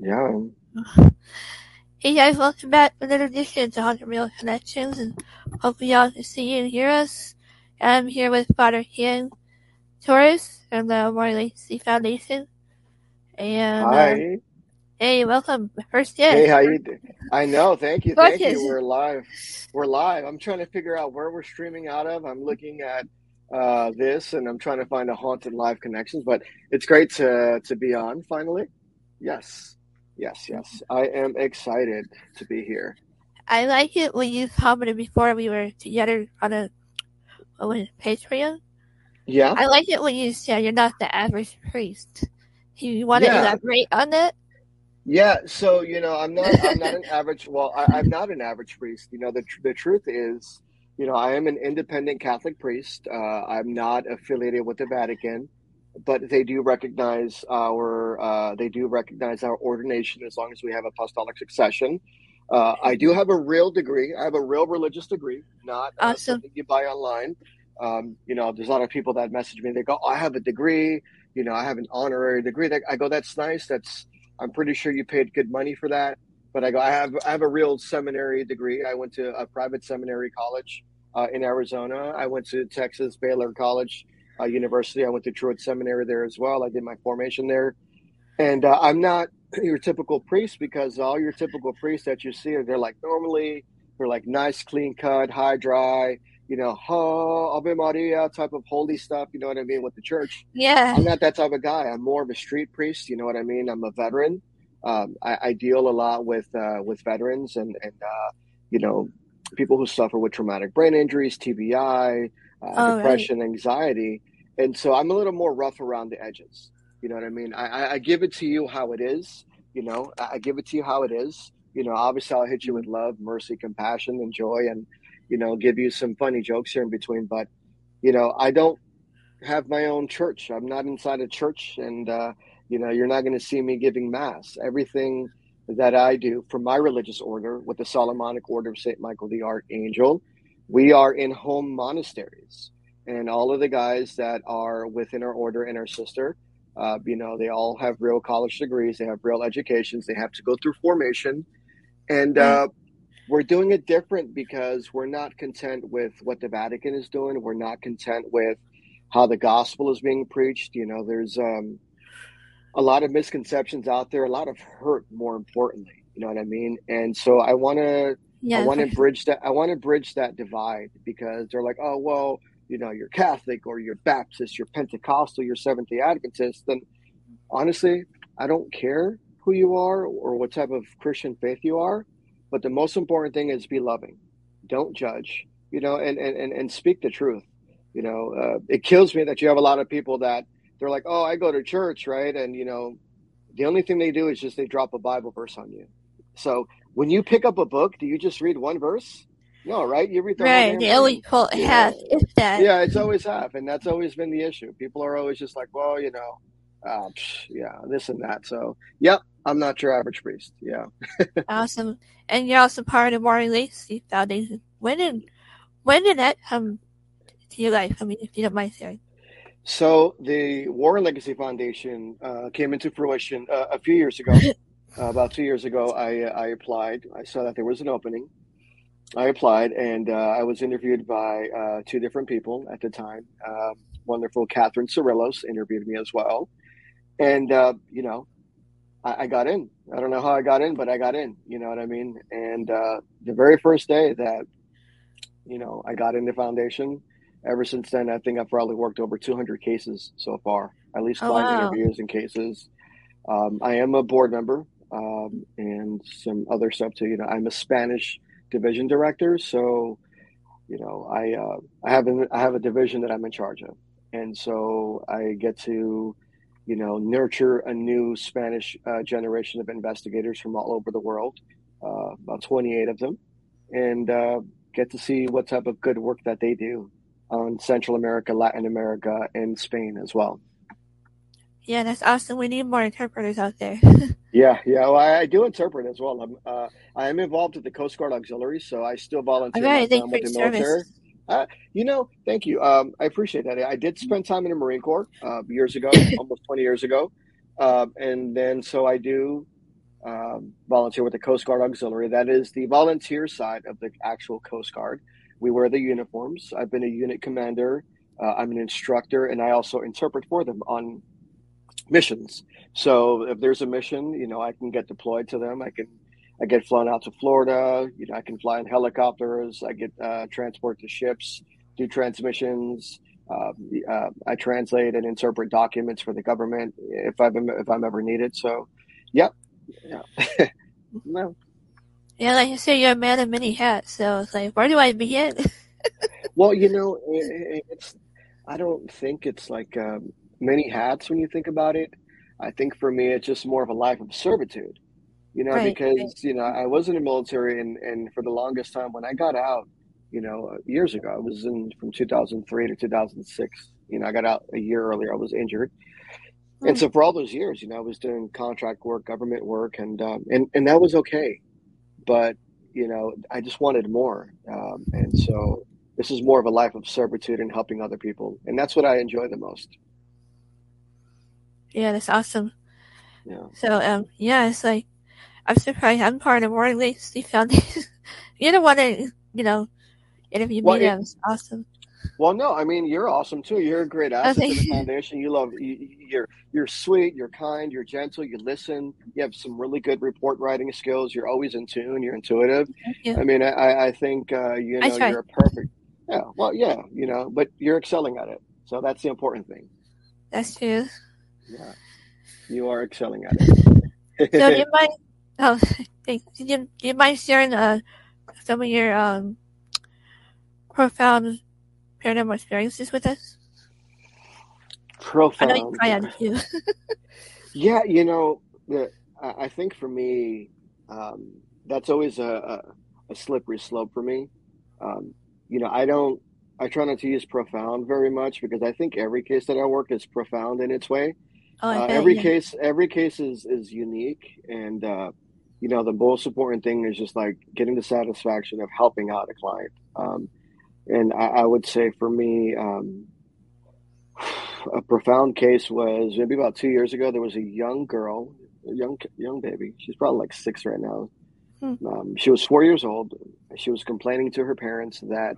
Yeah. Hey guys, welcome back to another edition to Haunted Real Connections, and hopefully y'all can see and hear us. I'm here with Father Ken Torres from the Warren Legacy Foundation. And uh, Hi. hey, welcome, first guest. Hey, how you? do- I know. Thank you. Thank you. We're live. We're live. I'm trying to figure out where we're streaming out of. I'm looking at uh, this, and I'm trying to find a haunted live connections. But it's great to to be on finally. Yes, yes, yes. I am excited to be here. I like it when you commented before we were together on a it, Patreon. Yeah. I like it when you said you're not the average priest. You want to Yeah. elaborate on that? Yeah, so you know, I'm not I'm not an average. Well, I, I'm not an average priest. You know, the tr- the truth is, you know, I am an independent Catholic priest. Uh, I'm not affiliated with the Vatican, but they do recognize our uh, they do recognize our ordination as long as we have apostolic succession. Uh, I do have a real degree. I have a real religious degree, not uh, Awesome. something you buy online. Um, you know, there's a lot of people that message me. They go, oh, "I have a degree. You know, I have an honorary degree." I go, "That's nice. That's I'm pretty sure you paid good money for that." But I go, "I have I have a real seminary degree. I went to a private seminary college uh, in Arizona. I went to Texas Baylor College uh, University. I went to Truett Seminary there as well. I did my formation there, and uh, I'm not your typical priest because all your typical priests that you see are they're like normally they're like nice, clean cut, high dry, you know, oh, Ave Maria type of holy stuff. You know what I mean with the church. Yeah. I'm not that type of guy. I'm more of a street priest. You know what I mean? I'm a veteran. Um, I, I deal a lot with uh, with veterans and and uh, you know people who suffer with traumatic brain injuries, TBI, uh, Oh, right. depression, anxiety, and so I'm a little more rough around the edges. You know what I mean? I, I, I give it to you how it is. You know, I, I give it to you how it is. You know, obviously I'll hit you with love, mercy, compassion, and joy, and you know, give you some funny jokes here in between. But you know, I don't have my own church. I'm not inside a church, and uh, you know, you're not going to see me giving mass. Everything that I do from my religious order, with the Solomonic Order of Saint Michael the Archangel, we are in home monasteries, and all of the guys that are within our order and our sister, uh, you know, they all have real college degrees, they have real educations, they have to go through formation, and. Uh, we're doing it different because we're not content with what the Vatican is doing. We're not content with how the gospel is being preached. You know, there's um, a lot of misconceptions out there, a lot of hurt, more importantly. You know what I mean? And so I want to, Yeah. I want to bridge that. I want to bridge that divide because they're like, oh well, you know, you're Catholic or you're Baptist, you're Pentecostal, you're Seventh Day Adventist. Then honestly, I don't care who you are or what type of Christian faith you are. But the most important thing is be loving. Don't judge, you know, and, and, and, and speak the truth. You know, uh, it kills me that you have a lot of people that they're like, oh, I go to church, right? And, you know, the only thing they do is just they drop a Bible verse on you. So when you pick up a book, do you just read one verse? No, right? You read the whole Right. thing. only Yeah. half, if that. Yeah, it's always half, and that's always been the issue. People are always just like, well, you know, uh, psh, yeah, this and that. So, yep, I'm not your average priest. Yeah. Awesome. And you're also part of the Warren Legacy Foundation. When did when did that come to your life? I mean, if you don't mind sharing. So the Warren Legacy Foundation uh, came into fruition uh, a few years ago. uh, about two years ago, I I applied. I saw that there was an opening. I applied, and uh, I was interviewed by uh, two different people at the time. Um wonderful Catherine Cirillos interviewed me as well, and uh, you know, I, I got in. I don't know how I got in, but I got in. You know what I mean? And uh, the very first day that you know I got in the foundation, ever since then, I think I've probably worked over 200 cases so far, at least Oh, five wow. interviews and cases. Um, I am a board member um, and some other stuff too. You know, I'm a Spanish division director, so you know, I uh, I have have a division that I'm in charge of, and so I get to you know nurture a new Spanish uh, generation of investigators from all over the world, uh, about 28 of them, and uh, get to see what type of good work that they do on Central America, Latin America, and Spain as well. Yeah, that's awesome. We need more interpreters out there. Yeah, yeah. Well, I, I do interpret as well. I'm uh, I am involved with the Coast Guard Auxiliary, so I still volunteer All right, thank you for the military. service. Uh, you know, thank you. Um, I appreciate that. I did spend time in the Marine Corps uh, years ago, almost 20 years ago. Um, and then so I do um, volunteer with the Coast Guard Auxiliary. That is the volunteer side of the actual Coast Guard. We wear the uniforms. I've been a unit commander. Uh, I'm an instructor, and I also interpret for them on missions. So if there's a mission, you know, I can get deployed to them. I can I get flown out to Florida. You know, I can fly in helicopters. I get uh, transport to ships, do transmissions. Uh, uh, I translate and interpret documents for the government if i am if I'm ever needed. So, yep, yeah, no. Yeah, like you say, you're a man of many hats. So it's like, where do I begin? well, you know, it's. I don't think it's like um, many hats when you think about it. I think for me, it's just more of a life of servitude you know, right, because right. you know I was in the military, and and for the longest time when I got out, you know, years ago, I was in from 2003 to 2006. You know, I got out a year earlier. I was injured, mm. and so for all those years, you know, I was doing contract work, government work, and um, and and that was okay, but you know, I just wanted more, um, and so this is more of a life of servitude and helping other people, and that's what I enjoy the most. Yeah, that's awesome. Yeah. So um, yeah, it's like I'm surprised I'm part of Warren Legacy Foundation. you're the one that, you know, interview well, me. It, was awesome. Well, no, I mean you're awesome too. You're a great asset to the foundation. You love you, you're you're sweet, you're kind, you're gentle, you listen. You have some really good report writing skills. You're always in tune. You're intuitive. You. I mean, I I think uh, you know you're a perfect. Yeah, well, yeah, you know, but you're excelling at it, so that's the important thing. That's true. Yeah, you are excelling at it. so you might Oh, thanks. Do you, do you mind sharing uh, some of your um, profound paranormal experiences with us? Profound. I know you probably too. yeah, you know, the, I think for me, um, that's always a, a, a, slippery slope for me. Um, you know, I don't, I try not to use profound very much because I think every case that I work is profound in its way. Oh, uh, every yeah. case, every case is is unique, and uh, you know, the most important thing is just like getting the satisfaction of helping out a client. Um, and I, I, would say for me, um, a profound case was maybe about two years ago. There was a young girl, a young young baby. She's probably like six right now. Hmm. Um, she was four years old. She was complaining to her parents that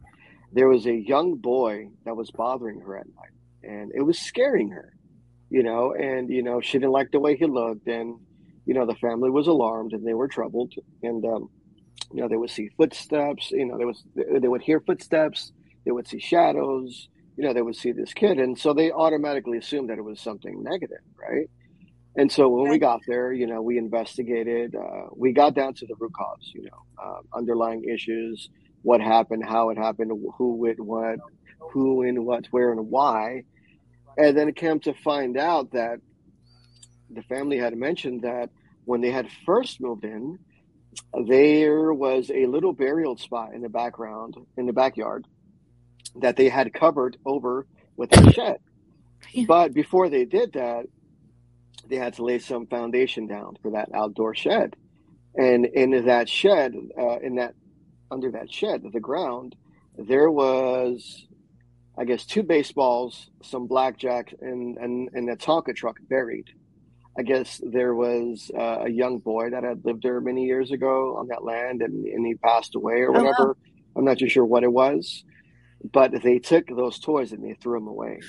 there was a young boy that was bothering her at night, and it was scaring her. You know, and you know she didn't like the way he looked, and you know, the family was alarmed and they were troubled. And, um, you know, they would see footsteps, you know, they was, they would hear footsteps, they would see shadows, you know, they would see this kid. And so they automatically assumed that it was something negative, right? And so when we got there, you know, we investigated, uh, we got down to the root cause, you know, uh, underlying issues, what happened, how it happened, who, it, what, who, in what, where, and why. And then it came to find out that the family had mentioned that when they had first moved in, there was a little burial spot in the background, in the backyard, that they had covered over with a shed. But before they did that, they had to lay some foundation down for that outdoor shed. And in that shed, uh, in that under that shed, the ground, there was, I guess, two baseballs, some blackjack, and and, and a Tonka truck buried. I guess there was uh, a young boy that had lived there many years ago on that land and, and he passed away or whatever. Oh, wow. I'm not too sure what it was, but they took those toys and they threw them away.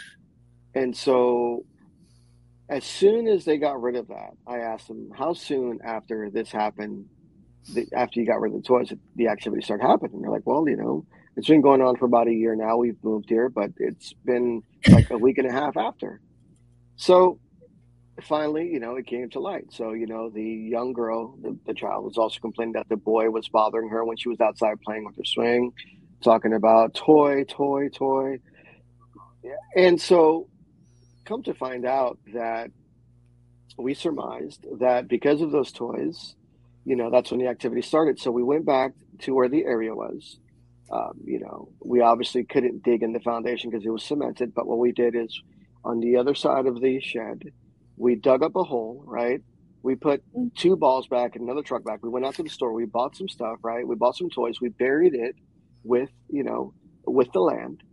And so as soon as they got rid of that, I asked them, how soon after this happened, the, after you got rid of the toys, the activity started happening? And they're like, well, you know, it's been going on for about a year now. We've moved here, but it's been like a week and a half after. So finally, you know, it came to light. So, you know, the young girl, the, the, child, was also complaining that the boy was bothering her when she was outside playing with her swing, talking about toy, toy, toy. And so, come to find out that we surmised that because of those toys, you know, that's when the activity started. So, we went back to where the area was. Um, you know, we obviously couldn't dig in the foundation because it was cemented, but what we did is on the other side of the shed, we dug up a hole, right? We put mm. two balls back and another truck back. We went out to the store. We bought some stuff, right? We bought some toys. We buried it with, you know, with the land.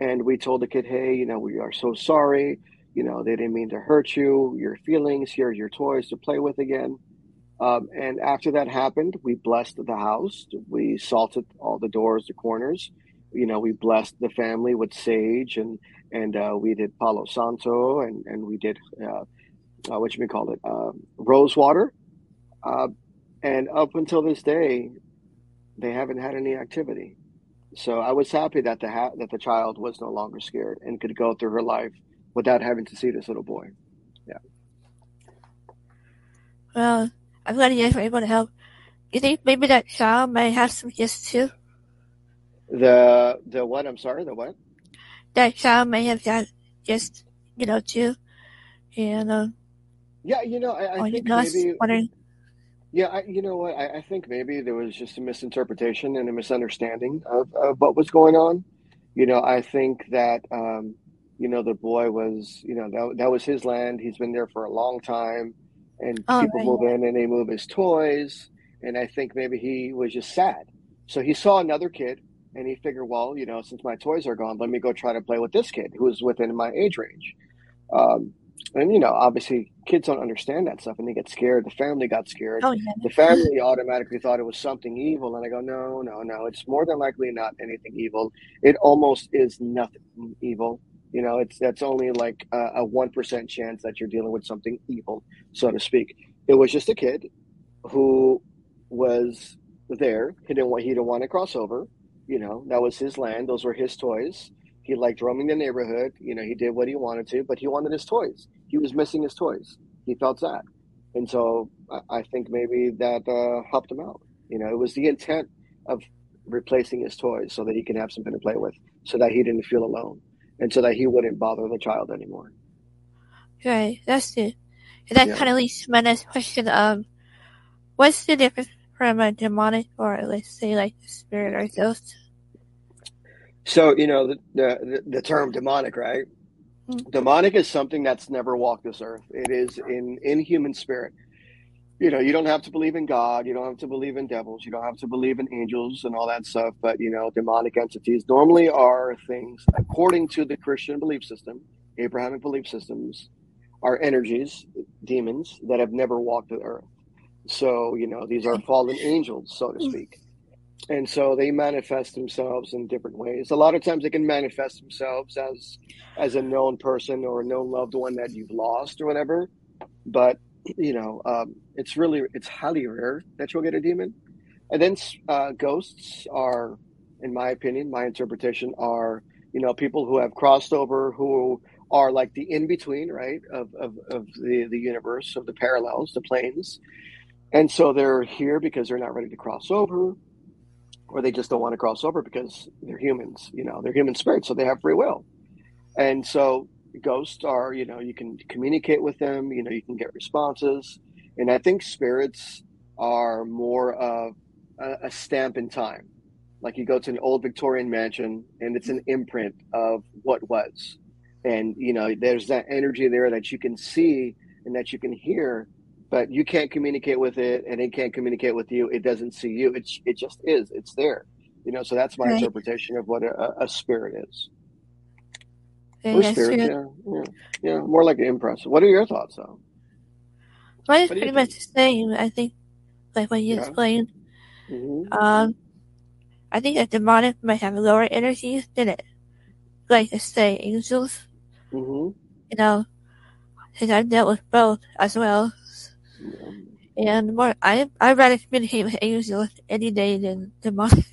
And we told the kid, hey, you know, we are so sorry. You know, they didn't mean to hurt you. Your feelings, here's your toys to play with again. Um, and after that happened, we blessed the house. We salted all the doors, the corners. You know, we blessed the family with sage and and uh, we did Palo Santo and and we did uh, uh, what you may call it uh, rose water. Uh, and up until this day, they haven't had any activity. So I was happy that the ha- that the child was no longer scared and could go through her life without having to see this little boy. Yeah. Well, I'm glad you guys were able to help. You think maybe that child may have some gifts too? The the what? I'm sorry. The what? That child may have got gifts, you know, too. And uh, Yeah, you know, I, I think maybe. wondering. Yeah, I, you know what? I, I think maybe there was just a misinterpretation and a misunderstanding of, of what was going on. You know, I think that um, you know the boy was, you know, that that was his land. He's been there for a long time, and Oh, people right. move in and they move his toys. And I think maybe he was just sad. So he saw another kid, and he figured, well, you know, since my toys are gone, let me go try to play with this kid who is within my age range. Um, and you know, obviously, kids don't understand that stuff, and they get scared. The family got scared Oh, yeah. the family automatically thought it was something evil and i go no no no it's more than likely not anything evil it almost is nothing evil you know it's that's only like a, a 1% chance that you're dealing with something evil so to speak. It was just a kid who was there. He didn't want he didn't want to cross over you know. That was his land. Those were his toys. He liked roaming the neighborhood. You know he did what he wanted to but he wanted his toys. He was missing his toys. He felt sad. And so I- I think maybe that uh, helped him out. You know, it was the intent of replacing his toys so that he can have something to play with, so that he didn't feel alone, and so that he wouldn't bother the child anymore. Right, that's it. And that Yeah. kind of leads to my next question. Um, what's the difference from a demonic or let's say like a spirit or ghost? So you know the the, the term demonic, right? Mm. Demonic is something that's never walked this earth. It is in in human spirit. You know, you don't have to believe in God. You don't have to believe in devils. You don't have to believe in angels and all that stuff. But you know, demonic entities normally are things, according to the Christian belief system, Abrahamic belief systems, are energies, demons that have never walked the earth. So you know, these are fallen angels, so to speak and so they manifest themselves in different ways. A lot of times they can manifest themselves as as a known person or a known loved one that you've lost or whatever. But you know, um, it's really it's highly rare that you'll get a demon. And then uh, ghosts are, in my opinion, my interpretation are you know people who have crossed over who are like the in between, right, of, of of the the universe of the parallels, the planes. And so they're here because they're not ready to cross over or they just don't want to cross over because they're humans, you know, they're human spirits, so they have free will. And so ghosts are, you know, you can communicate with them, you know, you can get responses. And I think spirits are more of a, a stamp in time. Like you go to an old Victorian mansion and it's an imprint of what was. And, you know, there's that energy there that you can see and that you can hear but you can't communicate with it and it can't communicate with you it doesn't see you it's it just is it's there you know so that's my Right. interpretation of what a, a spirit is Okay, or spirit yeah, yeah yeah more like an impress what are your thoughts though Mine is pretty much the same. I think, like what you Yeah. explained. hmm Um, I think a demonic might have lower energies than it, like say angels. hmm You know, because I've dealt with both as well. And more, I I rather communicate with angels any day than demonic.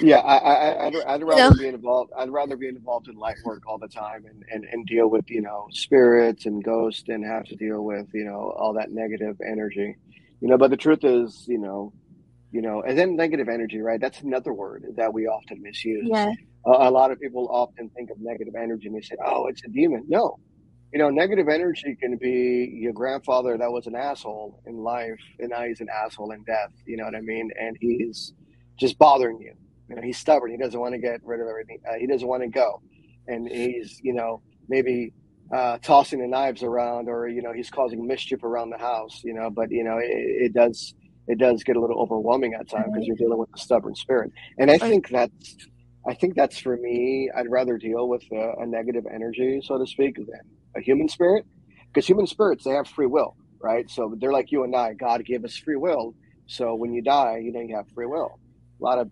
Yeah I, I I'd, I'd rather be involved i'd rather be involved in light work all the time and, and and deal with you know spirits and ghosts and have to deal with you know all that negative energy you know but the truth is you know you know and then negative energy right that's another word that we often misuse Yeah, a, a lot of people often think of negative energy and they say, "Oh, it's a demon." No, you know, negative energy can be your grandfather that was an asshole in life, and now he's an asshole in death. You know what I mean? And he's just bothering you. You know, he's stubborn. He doesn't want to get rid of everything. Uh, he doesn't want to go, and he's you know maybe uh, tossing the knives around, or you know he's causing mischief around the house. You know, but you know it, it does it does get a little overwhelming at times because you're dealing with a stubborn spirit, and I think that's I think that's for me. I'd rather deal with a, a negative energy, so to speak, than a human spirit, because human spirits they have free will. right? So they're like you and I. God gave us free will. So when you die, you know you have free will. A lot of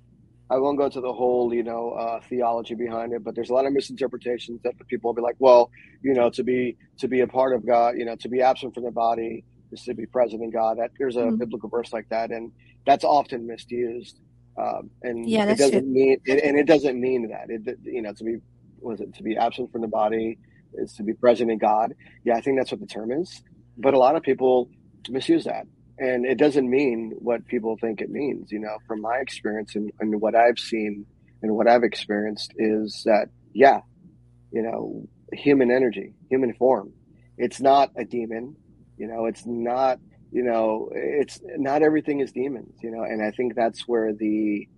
I won't go to the whole, you know, uh, theology behind it, but there's a lot of misinterpretations that the people will be like, well, you know, to be to be a part of God, you know, to be absent from the body is to be present in God. That there's a mm-hmm. biblical verse like that, and that's often misused. Um, and yeah, it doesn't true. mean, and it doesn't mean that it, you know, to be was it to be absent from the body is to be present in God. Yeah, I think that's what the term is. But a lot of people misuse that and it doesn't mean what people think it means you know from my experience and, and what i've seen and what i've experienced is that yeah you know human energy human form it's not a demon you know it's not you know it's not everything is demons you know and i think that's where the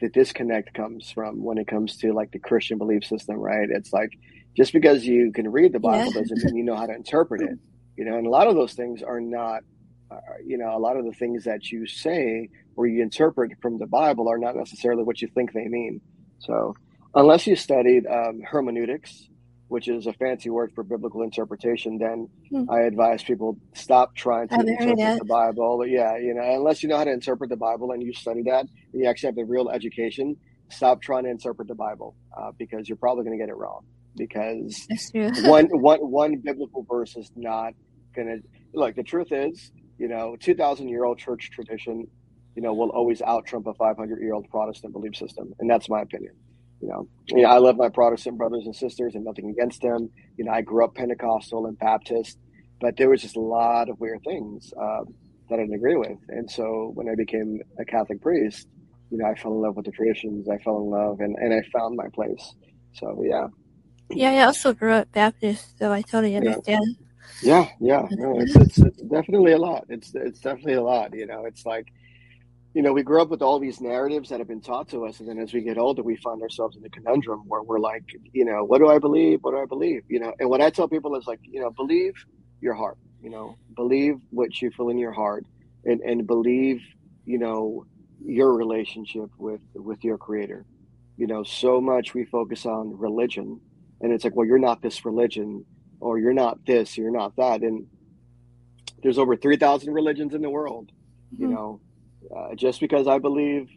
the disconnect comes from when it comes to like the christian belief system right it's like just because you can read the bible yeah. doesn't mean you know how to interpret it you know and a lot of those things are not uh, you know, a lot of the things that you say or you interpret from the Bible are not necessarily what you think they mean. So, unless you studied um, hermeneutics, which is a fancy word for biblical interpretation, then hmm. I advise people stop trying to interpret the Bible. Yeah, you know, unless you know how to interpret the Bible and you study that and you actually have the real education, stop trying to interpret the Bible uh, because you're probably going to get it wrong. Because one, one, one biblical verse is not going to look. The truth is, you know, 2,000 year old church tradition, you know, will always out trump a 500 year old Protestant belief system. And that's my opinion. You know, you know, I love my Protestant brothers and sisters and nothing against them. You know, I grew up Pentecostal and Baptist, but there was just a lot of weird things uh, that I didn't agree with. And so when I became a Catholic priest, you know, I fell in love with the traditions. I fell in love and, and I found my place. So, yeah. Yeah, I also grew up Baptist, so I totally understand. Yeah. Yeah, yeah, no, it's, it's, it's definitely a lot. It's it's definitely a lot. You know, it's like, you know, we grew up with all these narratives that have been taught to us, and then as we get older, we find ourselves in the conundrum where we're like, you know, what do I believe? What do I believe? You know, and what I tell people is like, you know, believe your heart. You know, believe what you feel in your heart, and and believe, you know, your relationship with with your Creator. You know, so much we focus on religion, and it's like, well, you're not this religion or you're not this, you're not that. And there's over 3,000 religions in the world. Mm-hmm. You know, uh, just because I believe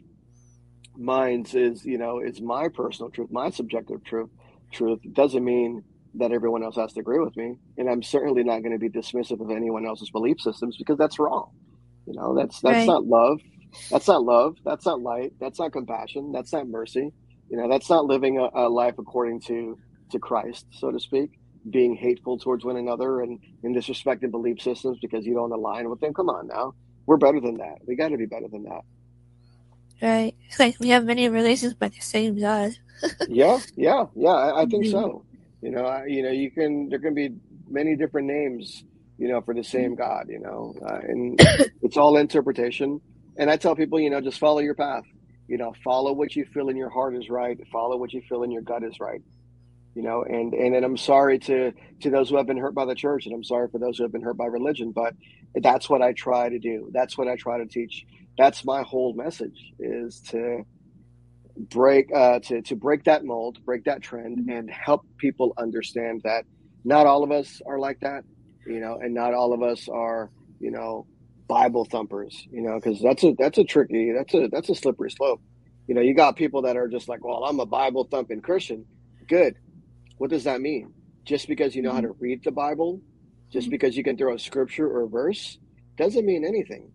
mine's is, you know, it's my personal truth, my subjective truth, truth doesn't mean that everyone else has to agree with me. And I'm certainly not going to be dismissive of anyone else's belief systems because that's wrong. You know, that's, that's right. not love. That's not love. That's not light. That's not compassion. That's not mercy. You know, that's not living a, a life according to, to Christ, so to speak being hateful towards one another and, and disrespecting belief systems because you don't align with them. Come on now. We're better than that. We got to be better than that. Right. It's like we have many relations by the same God. yeah, yeah, yeah. I, I think mm-hmm. so. You know, I, you know, you can. There can be many different names, you know, for the same mm-hmm. God. You know, uh, and it's all interpretation. And I tell people, you know, just follow your path. You know, follow what you feel in your heart is right. Follow what you feel in your gut is right you know and and, and i'm sorry to to those who have been hurt by the church and i'm sorry for those who have been hurt by religion but that's what i try to do. That's what i try to teach. That's my whole message is to break uh, to to break that mold break that trend mm-hmm. and help people understand that not all of us are like that you know and not all of us are you know bible thumpers you know because that's a that's a tricky that's a that's a slippery slope. You know you got people that are just like well i'm a bible thumping christian. Good what does that mean? Just because you know how to mm-hmm. read the Bible, just mm-hmm. because you can throw a scripture or a verse, doesn't mean anything.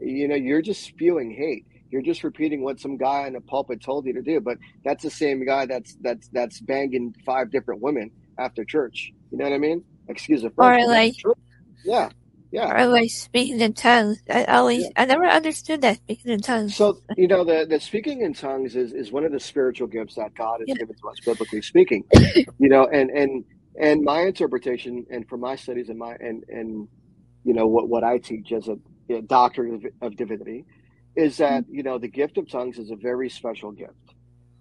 You know, you're just spewing hate. You're just repeating what some guy in a pulpit told you to do. But that's the same guy that's that's that's banging five different women after church. You know what I mean? Excuse the French. Or like, yeah, yeah. Or like speaking in tongues. I always, yeah. I never understood that speaking in tongues. So you know, the the speaking in tongues is is one of the spiritual gifts that God has yeah. given to us, biblically speaking. you know, and and and my interpretation, and from my studies and my and and you know what what I teach as a, a doctor of, of, divinity, is that mm-hmm. you know the gift of tongues is a very special gift.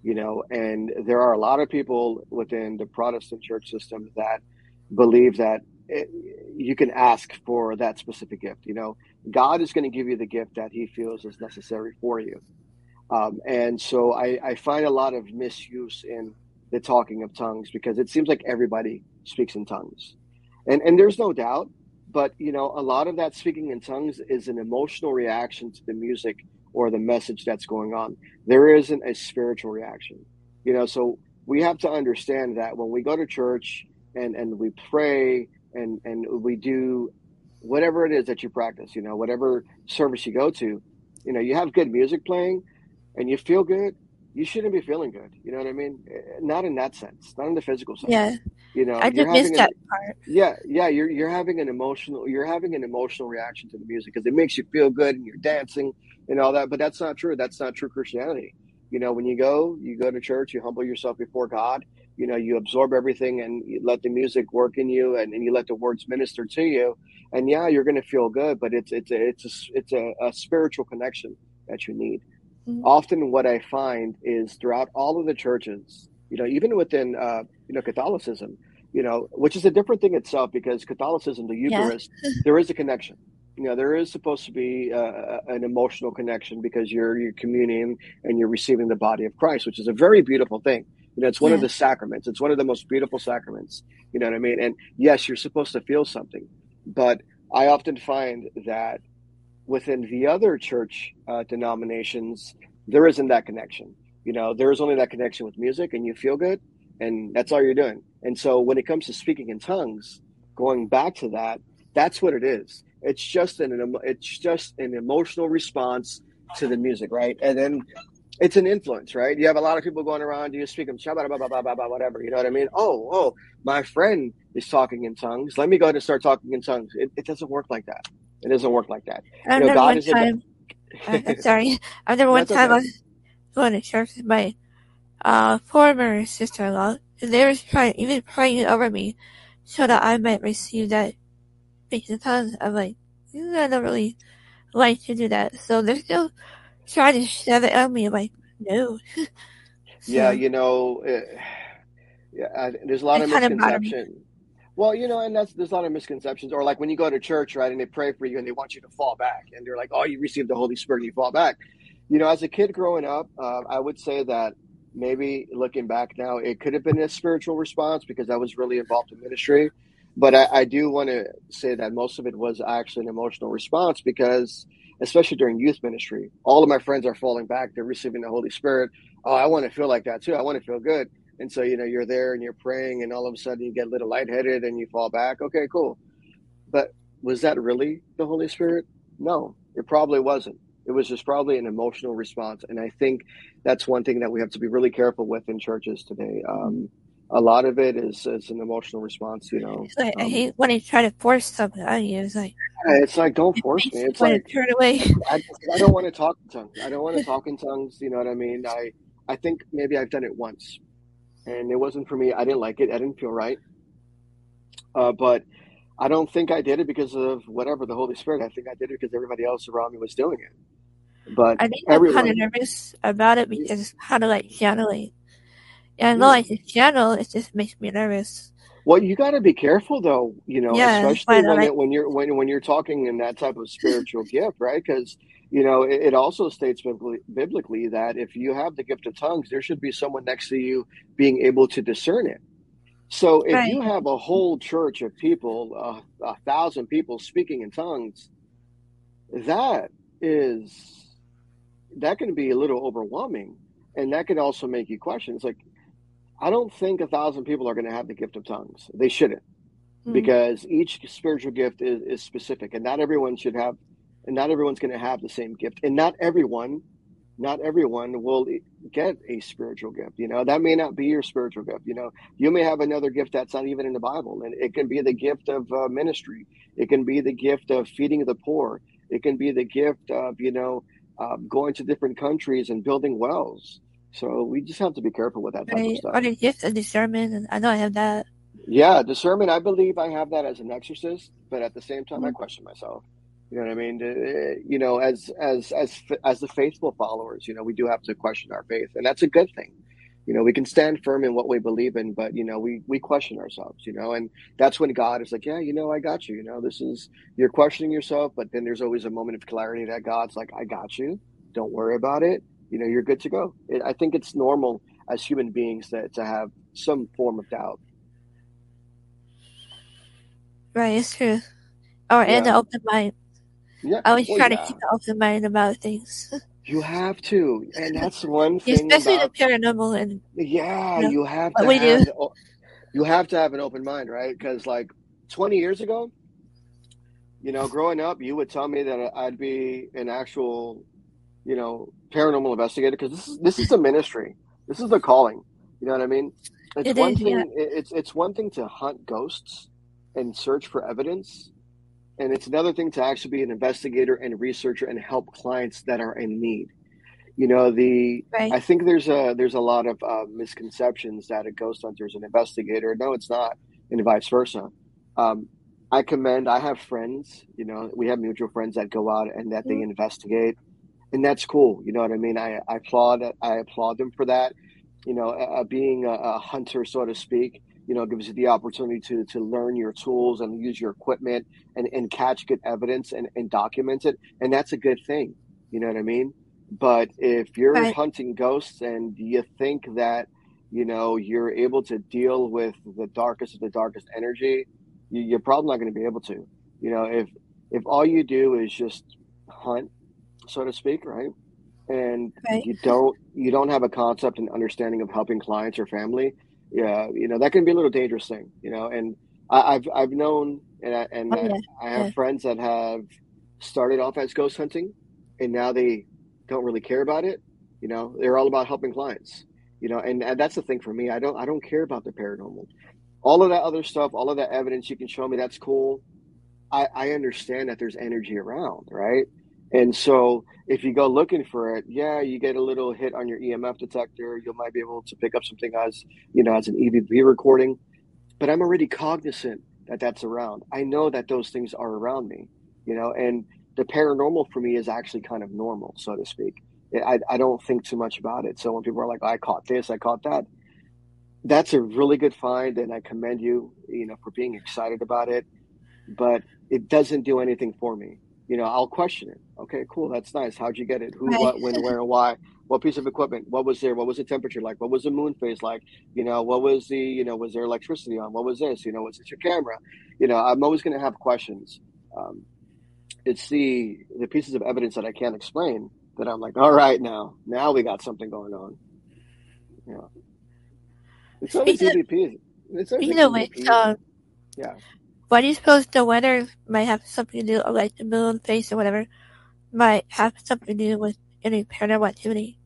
You know, and there are a lot of people within the Protestant church system that believe that you can ask for that specific gift. You know, God is going to give you the gift that He feels is necessary for you. Um, and so I, I, find a lot of misuse in the talking of tongues because it seems like everybody speaks in tongues, and and there's no doubt but you know, a lot of that speaking in tongues is an emotional reaction to the music or the message that's going on. There isn't a spiritual reaction. You know, so we have to understand that when we go to church and and we pray and and we do whatever it is that you practice, you know, whatever service you go to, you know, you have good music playing and you feel good, you shouldn't be feeling good. You know what I mean? Eh, not in that sense, not in the physical sense. Yeah. You know, I did miss an, that part. Yeah, yeah, you're you're having an emotional you're having an emotional reaction to the music because it makes you feel good and you're dancing and all that. But that's not true. That's not true Christianity. You know, when you go, you go to church, you humble yourself before God. You know, you absorb everything and you let the music work in you, and, and you let the words minister to you. And yeah, you're going to feel good, but it's it's a, it's a, it's a, a spiritual connection that you need. Mm-hmm. Often, what I find is throughout all of the churches, you know, even within uh, you know Catholicism, you know, which is a different thing itself because Catholicism, the Eucharist, yeah. there is a connection. You know, there is supposed to be uh, an emotional connection because you're you're communing and you're receiving the body of Christ, which is a very beautiful thing. You know, it's one yeah. of the sacraments. It's one of the most beautiful sacraments. You know what I mean? And yes, you're supposed to feel something, but I often find that within the other church uh, denominations, there isn't that connection. You know, there is only that connection with music, and you feel good, and that's all you're doing. And so, when it comes to speaking in tongues, going back to that, that's what it is. It's just an it's just an emotional response to the music, right? And then it's an influence, right? You have a lot of people going around, you speak them, whatever, you know what I mean? Oh, oh, my friend is talking in tongues. Let me go ahead and start talking in tongues. It, it doesn't work like that. It doesn't work like that. I remember you know, one time. uh, sorry, I remember one time okay. I was going to church with my uh, former sister-in-law, and they were trying, even praying over me, so that I might receive that speaking tongues. I'm like, I don't really like to do that. So they're still trying to shove it on me. I'm like, no. so, yeah, you know, uh, yeah, I, there's a lot of misconception. Well, you know, and that's there's a lot of misconceptions. Or like when you go to church, right, and they pray for you and they want you to fall back, and they're like, "Oh, you received the Holy Spirit, and you fall back." You know, as a kid growing up, uh, I would say that maybe looking back now, it could have been a spiritual response because I was really involved in ministry. But I, I do want to say that most of it was actually an emotional response because, especially during youth ministry, all of my friends are falling back. They're receiving the Holy Spirit. Oh, I want to feel like that too. I want to feel good. And so, you know, you're there and you're praying, and all of a sudden you get a little lightheaded and you fall back. Okay, cool. But was that really the Holy Spirit? No, it probably wasn't. It was just probably an emotional response. And I think that's one thing that we have to be really careful with in churches today. Um, a lot of it is, is an emotional response, you know. Like, um, I hate when they try to force something on you. It's like, it's like, don't force me. It's like, turn away. I, I don't want to talk in tongues. I don't want to talk in tongues. You know what I mean? I, I think maybe I've done it once and it wasn't for me. I didn't like it. I didn't feel right. Uh, but I don't think I did it because of whatever the Holy Spirit. I think I did it because everybody else around me was doing it. But I think everyone, I'm kind of nervous about it because kind of like channeling. And yeah. like it's channel, it just makes me nervous. Well, you got to be careful, though. You know, yeah, especially when, it, when you're when when you're talking in that type of spiritual gift, right? Because you know, it, it also states biblically, biblically that if you have the gift of tongues, there should be someone next to you being able to discern it. So if right. you have a whole church of people, uh, a thousand people speaking in tongues, that is that can be a little overwhelming, and that can also make you question. It's like I don't think a thousand people are going to have the gift of tongues. They shouldn't, mm-hmm. because each spiritual gift is, is specific, and not everyone should have and not everyone's going to have the same gift and not everyone not everyone will get a spiritual gift you know? That may not be your spiritual gift you know? You may have another gift that's not even in the bible and it can be the gift of uh, ministry. It can be the gift of feeding the poor. It can be the gift of you know uh, going to different countries and building wells so we just have to be careful with that type right. of stuff or the gift of discernment i know i have that yeah discernment i believe i have that as an exorcist but at the same time mm-hmm. i question myself you know what I mean? Uh, you know, as as as as the faithful followers, you know, we do have to question our faith, and that's a good thing. You know, we can stand firm in what we believe in, but you know, we we question ourselves. You know, and that's when God is like, yeah, you know, I got you. You know, this is you're questioning yourself, but then there's always a moment of clarity that God's like, I got you. Don't worry about it. You know, you're good to go. It, I think it's normal as human beings that to have some form of doubt. Right, it's true. Oh, or in Yeah. an open mind. Yeah. I always Well, try to keep an open mind about things, You have to, and that's one thing especially about the paranormal and yeah. Yeah. You have to we do. have the- you have to have an open mind, right? Because like 20 years ago, you know, growing up, you would tell me that I'd be an actual, you know, paranormal investigator because this is this is the ministry. This is the calling. You know what I mean? It's It one is, thing. yeah. It's it's one thing to hunt ghosts and search for evidence, and it's another thing to actually be an investigator and researcher and help clients that are in need. You know, the right. I think there's a there's a lot of uh, misconceptions that a ghost hunter is an investigator. No, it's not, and vice versa. Um, I commend. I have friends. You know, we have mutual friends that go out and that they Mhm. investigate, and that's cool. You know what I mean? I, I applaud. I applaud them for that. You know, uh, being a, a hunter, so to speak, you know, gives you the opportunity to to learn your tools and use your equipment and and catch good evidence and and document it, and that's a good thing. You know what I mean? But if you're Right. hunting ghosts and you think that you know you're able to deal with the darkest of the darkest energy, you, you're probably not going to be able to. You know, if if all you do is just hunt, so to speak, right? And Right. you don't you don't have a concept and understanding of helping clients or family, yeah, you know that can be a little dangerous thing. You know, and I, I've I've known and I, and Oh, I, yeah. I have Yeah. friends that have started off as ghost hunting, and now they don't really care about it. You know, they're all about helping clients. You know, and, and that's the thing for me. I don't I don't care about the paranormal. All of that other stuff, all of that evidence you can show me, that's cool. I, I understand that there's energy around, right? And so if you go looking for it, yeah, you get a little hit on your EMF detector. You might be able to pick up something as, you know, as an EVP recording. But I'm already cognizant that that's around. I know that those things are around me, you know, and the paranormal for me is actually kind of normal, so to speak. I, I don't think too much about it. So when people are like, I caught this, I caught that, that's a really good find. And I commend you, you know, for being excited about it. But it doesn't do anything for me. You know, I'll question it. Okay, cool. That's nice. How'd you get it? Who, Right. what, when, where, and why? What piece of equipment? What was there? What was the temperature like? What was the moon phase like? You know, what was the, you know, was there electricity on? What was this? You know, was this your camera? You know, I'm always going to have questions. Um, it's the the pieces of evidence that I can't explain that I'm like, all right, now, now we got something going on. Yeah. it's always Speaking EVPs. It's Speaking of which, um, Yeah. why do you suppose the weather might have something to do, or like the moon phase or whatever, might have something to do with any paranormal activity?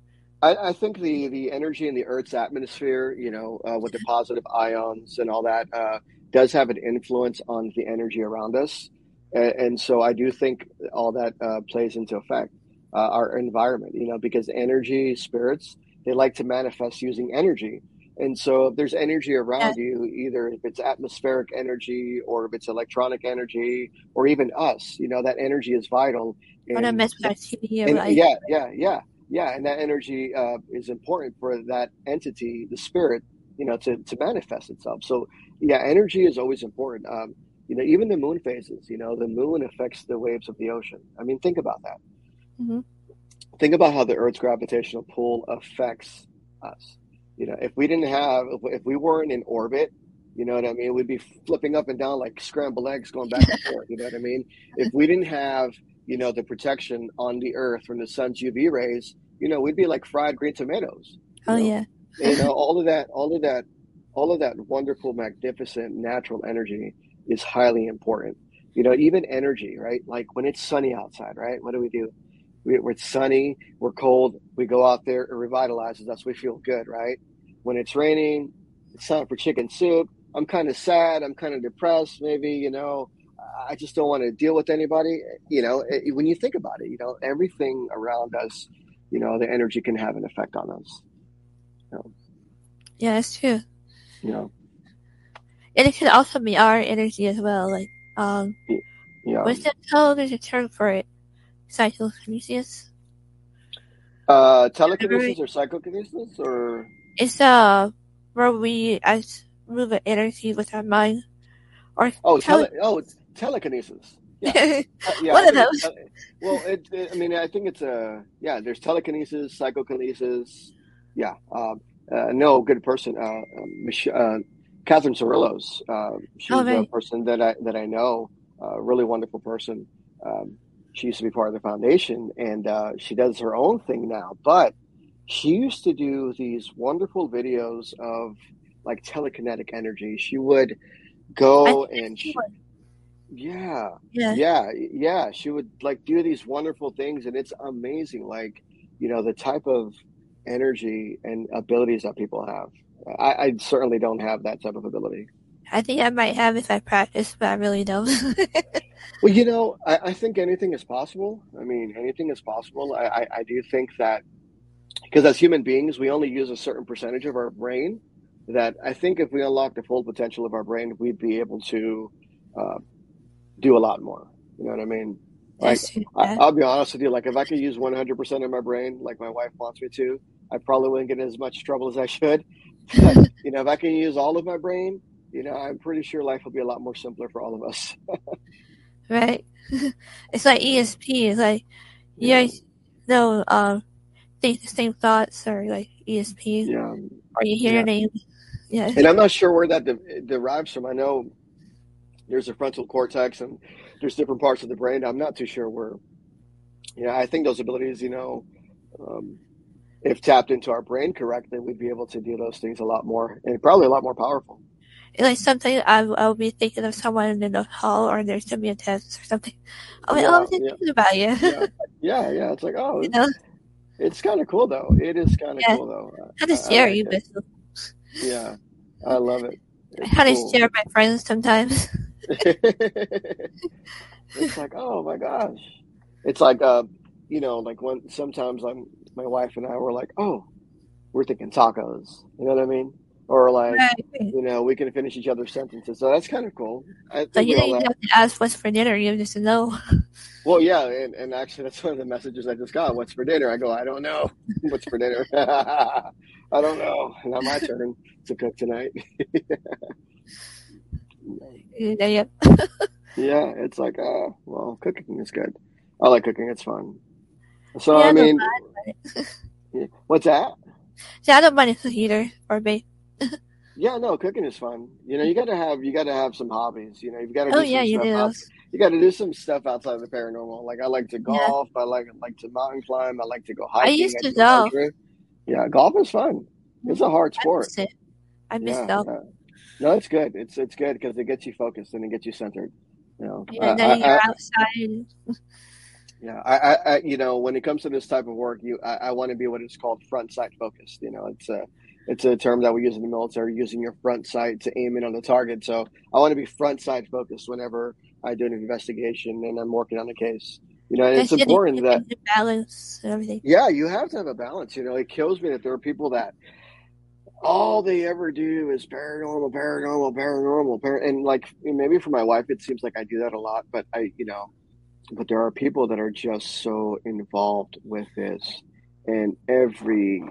I, I think the the energy in the Earth's atmosphere, you know, uh, with the positive ions and all that, uh, does have an influence on the energy around us, and, and so I do think all that uh, plays into effect uh, our environment. You know, because energy spirits they like to manifest using energy, and so if there's energy around you, either if it's atmospheric energy or if it's electronic energy or even us, you know, that energy is vital. Or the in- messed activity or and yeah, yeah, yeah, yeah, and that energy uh, is important for that entity, the spirit, you know, to, to manifest itself. So yeah, energy is always important. Um, you know, even the moon phases. You know, the moon affects the waves of the ocean. I mean, think about that. Mhm. Think about how the Earth's gravitational pull affects us. You know, if we didn't have, if, we weren't in orbit, you know what I mean, we'd be flipping up and down like scrambled eggs, going back and forth. You know what I mean? If we didn't have you know, the protection on the earth from the sun's UV rays, you know, we'd be like fried green tomatoes. oh know? yeah, you know, all of that, all of that, all of that wonderful, magnificent natural energy is highly important. You know, even energy, right? Like when it's sunny outside, right? What do we do? We, we're sunny, we're cold, we go out there, it revitalizes us. We feel good, right? When it's raining, it's time for chicken soup. I'm kind of sad. I'm kind of depressed. Maybe, you know, I just don't want to deal with anybody. You know, it, when you think about it, you know, everything around us, you know, the energy can have an effect on us. yeah, that's true. You know, And it could also be our energy as well. Like, um, you know. what's that a term for it. Psychokinesis. Uh, telekinesis or psychokinesis or It's uh where we as move an energy with our mind. Or oh tele- tele oh it's telekinesis. Yeah, Uh, yeah. One of those. tele- well, it, it, I mean, I think it's a yeah. There's telekinesis, psychokinesis. Yeah. Um, uh, no, good person. Uh, um, Mich- uh, Catherine Cirillos. Uh, she's Oh, a person that I that I know. a really wonderful person. Um, she used to be part of the foundation, and uh, she does her own thing now. But she used to do these wonderful videos of like telekinetic energy. She would go and she, yeah, Yeah. yeah, yeah. She would like do these wonderful things, and it's amazing. Like you know the type of energy and abilities that people have. I, I certainly don't have that type of ability. I think I might have if I practice, but I really don't. Well, you know, I, I think anything is possible. I mean, anything is possible. I, I, I do think that because as human beings, we only use a certain percentage of our brain. That I think if we unlock the full potential of our brain, we'd be able to uh, do a lot more. You know what I mean? Like, I, I'll be honest with you. Like, if I could use 100% of my brain, like my wife wants me to, I probably wouldn't get in as much trouble as I should. But, you know, if I can use all of my brain, you know, I'm pretty sure life will be a lot more simpler for all of us. right? it's like ESP. It's like you Yeah. guys know, um, think the same thoughts or like ESP, Yeah. or you hear Yeah. your name. Yeah. And I'm not sure where that de- derives from. I know there's a frontal cortex and there's different parts of the brain. I'm not too sure where. Yeah, I think those abilities, you know, um, if tapped into our brain correctly, we'd be able to do those things a lot more and probably a lot more powerful. Like something I I'll be thinking of someone in the hall, or there's gonna be a test or something. I'm like, oh, I'm just yeah. thinking about you. Yeah, yeah, yeah. It's like, oh, you know, it's kind of cool though. It is kind of Yeah. cool though. kind I, of I scary, like but Yeah, I love it. I It's kind of cool. scare my friends sometimes. it's like, oh my gosh. It's like, uh, you know, like when sometimes I'm, my wife and I were like, oh, we're thinking tacos. You know what I mean? Or like, right. you know, we can finish each other's sentences. So that's kind of cool. I But you we don't have, have to ask what's for dinner. You just know. well, yeah. And, and actually, that's one of the messages I just got. What's for dinner? I go, I don't know. What's for dinner? I don't know. Not my turn to cook tonight. Yeah, yeah. Yeah, it's like, uh, well, cooking is good. I like cooking. It's fun. So, Yeah, I mean, what's that? See, I don't mind a cook either or bake. Yeah, no, cooking is fun. You know, you gotta have you gotta have some hobbies. You know, you've got to oh, do Oh some yeah, you do. out. You got to do some stuff outside of the paranormal. Like I like to golf. I like like to mountain climb. I like to go hiking. I used to do golf. Yeah, golf is fun. It's a hard I sport. miss it. I miss Yeah, golf. yeah. No, it's good. It's it's good because it gets you focused and it gets you centered. You know, Yeah, I, and then I, you're I, outside. Yeah, I, I, I, you know, when it comes to this type of work, you, I, I want to be what it's called front sight focused. You know, it's a, it's a term that we use in the military, using your front sight to aim in on the target. So I want to be front side focused whenever I do an investigation and I'm working on a case. You know, and it's important that balance and everything. yeah, you have to have a balance. You know, it kills me that there are people that all they ever do is paranormal, paranormal, paranormal, par- and like maybe for my wife, it seems like I do that a lot. But I, you know, but there are people that are just so involved with this, and every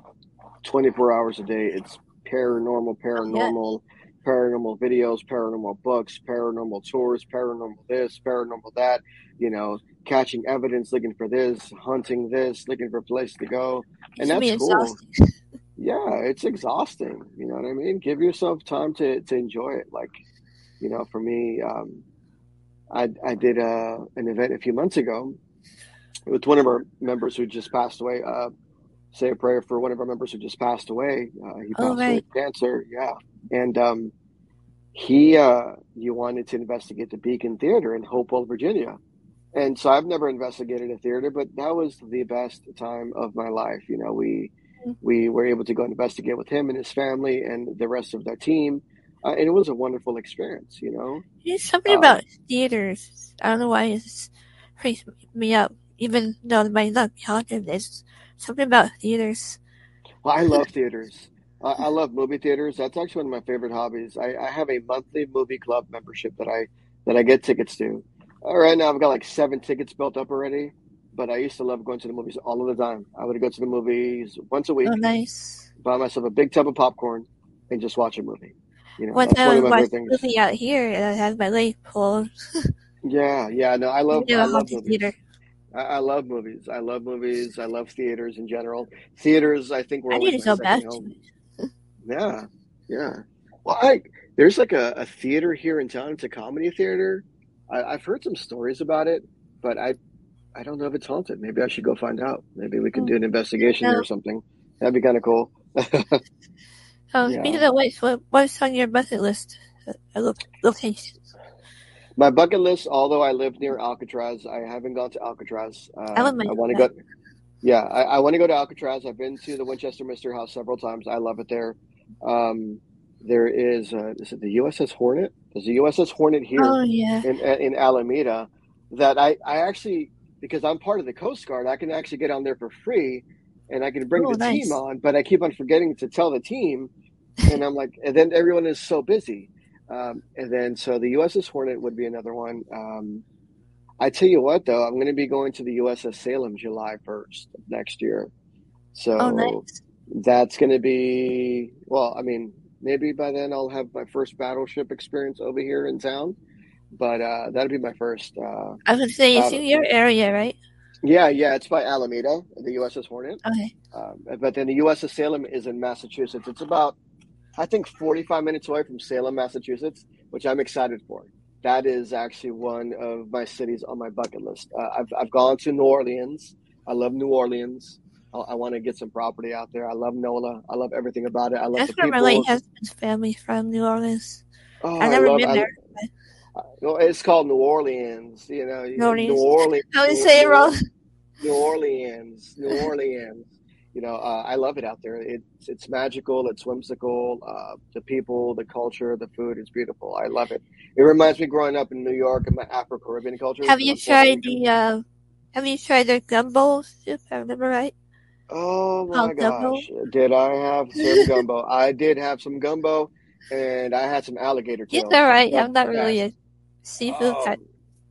twenty four hours a day, it's paranormal, paranormal. Paranormal videos, paranormal books, paranormal tours, paranormal this, paranormal that, you know, catching evidence, looking for this, hunting this, looking for a place to go. And It can be that's cool. Yeah, it's exhausting. You know what I mean? Give yourself time to, to enjoy it. Like, you know, for me, um, I, I did uh, an event a few months ago with one of our members who just passed away. Uh, say a prayer for one of our members who just passed away. Uh, he passed Oh, away right. of cancer. Yeah. And um, he, uh, you wanted to investigate the Beacon Theater in Hopewell, Virginia. And so I've never investigated a theater, but that was the best time of my life. You know, we we were able to go investigate with him and his family and the rest of their team, uh, and it was a wonderful experience. You know, There's something Uh, about theaters. I don't know why it's freaks me out. Even though it might not be haunted, there's something about theaters. well, I love theaters. I, I love movie theaters. That's actually one of my favorite hobbies. I, I have a monthly movie club membership that I that I get tickets to. Uh, right now, I've got like seven tickets built up already. But I used to love going to the movies all of the time. I would go to the movies once a week, Oh, nice. buy myself a big tub of popcorn, and just watch a movie. You know, time I was watched favorite a things. movie out here and I had my leg pulled. Yeah, yeah. No, I love I love movies. theater. I, I love movies. I love movies. I love theaters in general. Theaters, I think, were I need always to go back second to home. Yeah, yeah. Well, I there's like a, a theater here in town. It's a comedy theater. I, I've heard some stories about it, but I I don't know if it's haunted. Maybe I should go find out. Maybe we can Hmm. do an investigation Yeah. or something. That'd be kind of cool. Oh, Yeah. speaking of which, what, what's on your bucket list? Uh, lo- locations. My bucket list, although I live near Alcatraz, I haven't gone to Alcatraz. Uh, I I want to go. Yeah, I, I want to go to Alcatraz. I've been to the Winchester Mystery House several times. I love it there. Um, there is, uh, is it the USS Hornet? There's a USS Hornet here Oh yeah. in in Alameda that I, I actually because I'm part of the Coast Guard, I can actually get on there for free, and I can bring Oh, the nice. team on. But I keep on forgetting to tell the team, and I'm like, and then everyone is so busy. Um, and then so the USS Hornet would be another one. Um, I tell you what, though, I'm going to be going to the USS Salem July 1st of next year. So Oh nice. that's going to be well. I mean, maybe by then I'll have my first battleship experience over here in town. But uh, that'll be my first. Uh, I would say it's in your area, right? yeah, yeah, it's by Alameda, the USS Hornet. Okay. Um, but then the USS Salem is in Massachusetts. It's about, I think, 45 minutes away from Salem, Massachusetts, which I'm excited for. That is actually one of my cities on my bucket list. Uh, I've, I've gone to New Orleans. I love New Orleans. I, I want to get some property out there. I love NOLA. I love everything about it. I love That's the where my late husband's family from New Orleans. Oh, I've never love- been there. well, it's called New Orleans. You know, New Orleans. New Orleans. I would New- say it wrong. New Orleans, New Orleans. You know, uh, I love it out there. It's it's magical. It's whimsical. Uh, the people, the culture, the food is beautiful. I love it. It reminds me growing up in New York and my Afro Caribbean culture. Have you tried the uh have you tried their gumbo soup? I remember right? Oh my Oh, gumbo? gosh! Did I have some gumbo? I did have some gumbo, and I had some alligator He's tails. alright. I'm not really a seafood Oh, type.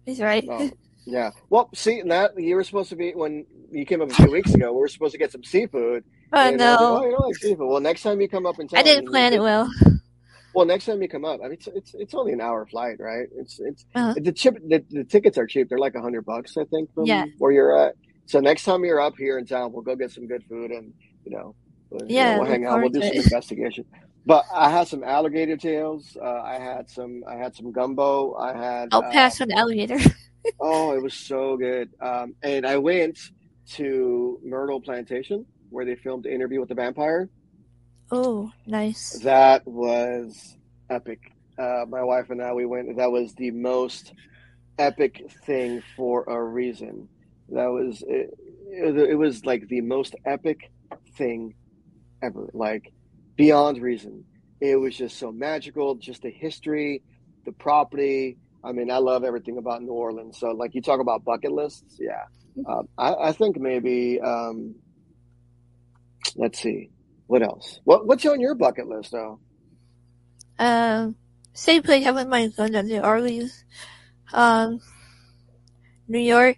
He's right. Oh, yeah. Well, see, that you were supposed to be when you came up a few weeks ago. We were supposed to get some seafood. oh and I was like, oh, you don't like seafood. Well, next time you come up in town, I didn't plan it well. Well, next time you come up, I mean, it's it's, it's only an hour flight, right? It's it's Uh-huh. the chip the, the tickets are cheap. They're like a hundred bucks, I think, from Yeah. where you're at. So next time you're up here in town, we'll go get some good food and you know, we'll, you know, Yeah, we'll hang out. We'll do some investigation. But I had some alligator tails. Uh, I had some. I had some gumbo. I had. I'll uh, pass on the elevator. Oh, it was so good. Um, and I went to Myrtle Plantation where they filmed the interview with the vampire. Oh, nice. That was epic. Uh, my wife and I, we went. That was the most epic thing for a reason. That was it, it, it was like the most epic thing ever. Like beyond reason. It was just so magical. Just the history, the property. I mean, I love everything about New Orleans. So, like you talk about bucket lists, yeah. Um, I, I think maybe. Um, let's see, what else? What What's on your bucket list, though? Um, same place I wouldn't mind going to New Orleans. Um, New York.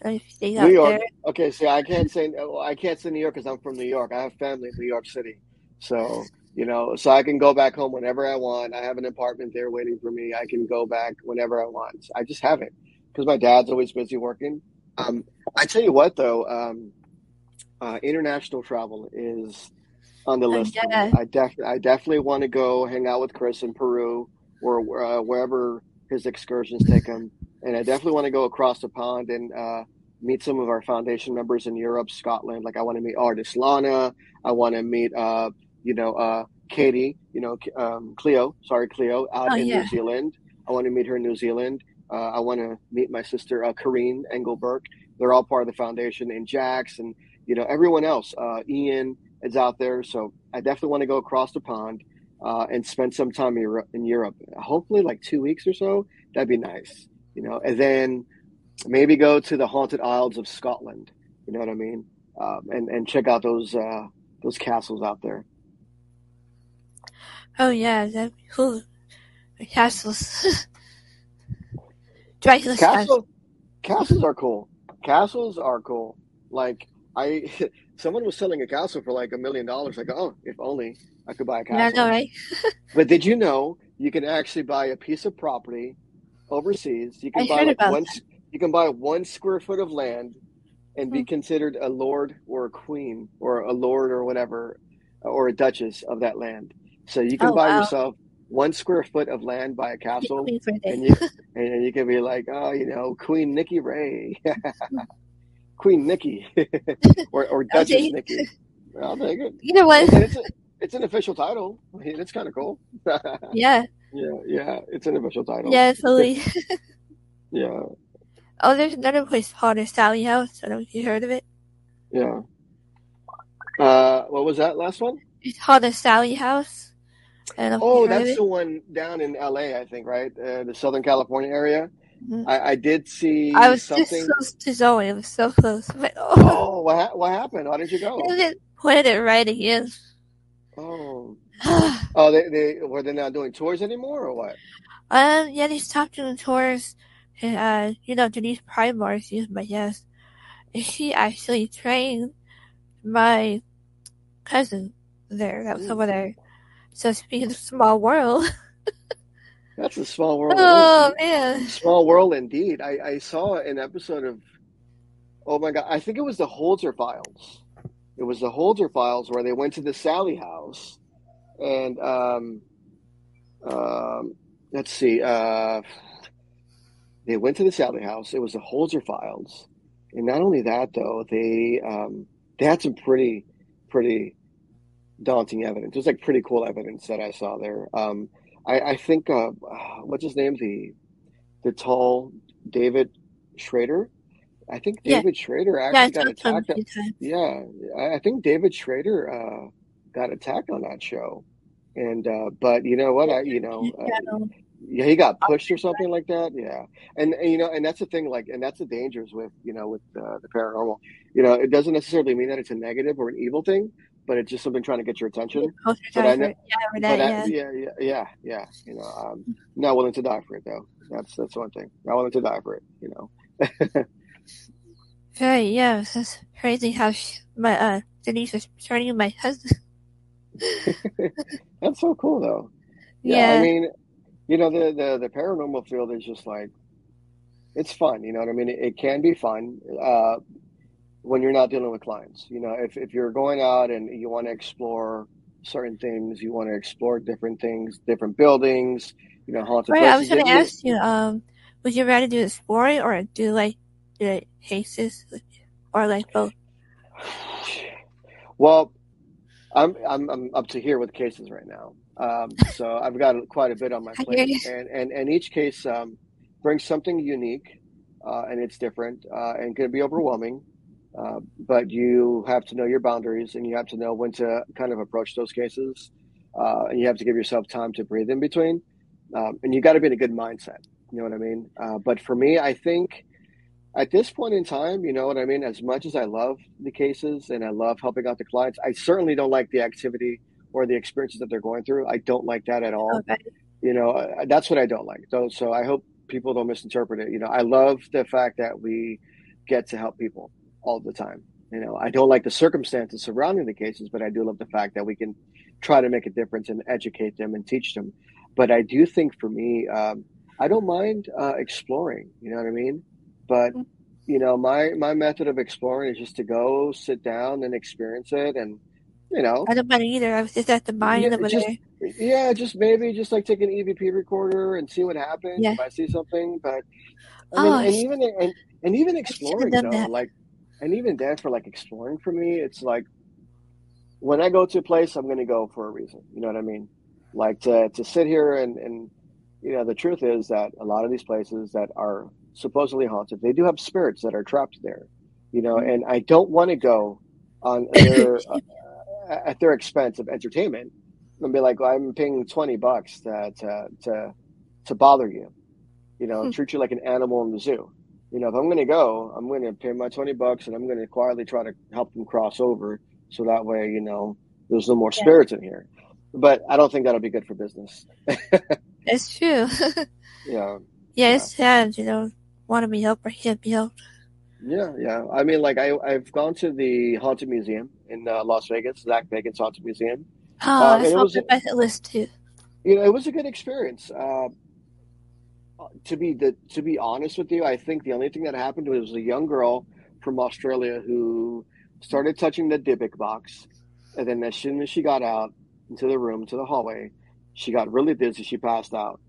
I don't know if you think New York. there. Okay, see, I can't say I can't say New York because I'm from New York. I have family in New York City, so you know, so I can go back home whenever I want. I have an apartment there waiting for me. I can go back whenever I want. I just have it because my dad's always busy working. Um, I tell you what, though, um, uh, international travel is on the list. yeah. I def- I definitely want to go hang out with Chris in Peru or uh, wherever his excursions take him, and I definitely want to go across the pond and uh, meet some of our foundation members in Europe, Scotland. Like I want to meet Artist Lana. I want to meet, uh, you know, uh, Katie. You know, um, Cleo. Sorry, Cleo, out Oh, in yeah. New Zealand. I want to meet her in New Zealand. Uh, I want to meet my sister, uh, Kareen Engelberg. They're all part of the foundation, and Jax, and you know everyone else. Uh, Ian is out there, so I definitely want to go across the pond uh, and spend some time in Europe. Hopefully, like two weeks or so. That'd be nice, you know. And then maybe go to the haunted isles of Scotland. You know what I mean? Um, and and check out those uh, those castles out there. Oh yeah, that'd be cool. Castles. Dracula's castle. Castle, castles are cool. Castles are cool. Like I, someone was selling a castle for like a million dollars. Like, oh, if only I could buy a castle. know, right? But did you know you can actually buy a piece of property overseas? You can I buy like one. You can buy one square foot of land and be Hmm. considered a lord or a queen or a lord or whatever or a duchess of that land. So you can Oh, buy wow. yourself one square foot of land, by a castle, and you and, you can be like, oh, you know, Queen Nikki Rae, Queen Nikki, or or Duchess. Nikki. I'll take it. Either one. And it's a, it's an official title. I mean, it's kind of cool. Yeah. yeah, yeah, it's an official title. Yeah, totally. yeah, oh, there's another place called the Sallie House. I don't know if you heard of it. yeah. Uh, what was that last one? It's called the Sallie House. I don't know if Oh, you that's it. the one down in LA, I think, right? Uh, the Southern California area. Mhm. I, I did see I was something. just close to Zoe. It was so close. But, oh, Oh, what ha- what happened? Why didn't you go? I didn't put it right again. Oh, oh, they they were they not doing tours anymore or what? um, yeah, they stopped doing tours. And, uh, you know, Denise Primar used my guess. And she actually trained my cousin there. That was Mm. over there. So speaking of small world. That's a small world. oh, man. Small world indeed. I, I saw an episode of, oh my God, I think it was the Holzer Files. It was the Holzer Files where they went to the Sallie house and, um, um, let's see, uh, they went to the Sallie house. It was the Holzer Files. And not only that, though, they, um, they had some pretty, pretty daunting evidence. It was like pretty cool evidence that I saw there. Um, I, I think uh, what's his name the the tall David Schrader. I think David Schrader Yeah, I actually got him a attacked. times. Yeah, I think David Schrader uh, got attacked on that show, and uh, but you know what? I you know uh, Yeah, yeah, he got pushed or something like that. Yeah, and, and you know, and that's the thing. Like, and that's the dangers with you know with uh, the paranormal. You know, it doesn't necessarily mean that it's a negative or an evil thing, but it's just something trying to get your attention. But I know- Yeah, that, I, yeah. yeah, yeah, yeah. You know, um, not willing to die for it though. That's that's one thing. Not willing to die for it. You know. Right, yeah, it's just crazy how she, my uh Denise was training my husband. That's so cool though. Yeah, Yeah. I mean, you know, the, the the paranormal field is just like it's fun. You know what I mean? It, it can be fun uh, when you're not dealing with clients. You know, if if you're going out and you want to explore certain things, you want to explore different things, different buildings. You know, haunted Right, I was gonna ask you, um, would you rather do exploring or do like the cases or like both? Well, I'm I'm I'm up to here with cases right now. Um, so I've got quite a bit on my plate, and and and each case um, brings something unique, uh, and it's different uh, and can be overwhelming. Uh, but you have to know your boundaries, and you have to know when to kind of approach those cases, uh, and you have to give yourself time to breathe in between, um, and you got to be in a good mindset. You know what I mean? Uh, but for me, I think at this point in time, you know what I mean? As much as I love the cases and I love helping out the clients, I certainly don't like the activity or the experiences that they're going through. I don't like that at all. Okay. You know, uh, that's what I don't like. So, so I hope people don't misinterpret it. You know, I love the fact that we get to help people all the time. You know, I don't like the circumstances surrounding the cases, but I do love the fact that we can try to make a difference and educate them and teach them. But I do think for me, um, I don't mind uh, exploring. You know what I mean? But you know, my my method of exploring is just to go sit down and experience it, and you know, I don't mind either. I was just at the mine Yeah, over just- there. yeah, just maybe just like take an EVP recorder and see what happens Yeah. if I see something. But I Oh, mean, and even and, and even exploring though, that. like, and even then for like exploring for me, it's like when I go to a place, I'm going to go for a reason. You know what I mean? Like to to sit here and and you know the truth is that a lot of these places that are supposedly haunted, they do have spirits that are trapped there. You know, and I don't want to go on their uh, at their expense of entertainment and be like, well, I'm paying twenty bucks to to to, to bother you. You know, Hmm. treat you like an animal in the zoo. You know, if I'm going to go, I'm going to pay my twenty bucks, and I'm going to quietly try to help them cross over, so that way, you know, there's no more Yeah. spirits in here. But I don't think that'll be good for business. it's true. Yeah, yeah, it's sad, you know, want to be helped or can't be helped. yeah, yeah. I mean, like I I've gone to the haunted museum in uh, Las Vegas, Zak Bagans Haunted Museum. Oh, Um, that's on my bucket list too. you know, it was a good experience. Uh, to be the to be honest with you, I think the only thing that happened was a young girl from Australia who started touching the Dybbuk box, and then as soon as she got out into the room to the hallway, she got really dizzy. She passed out,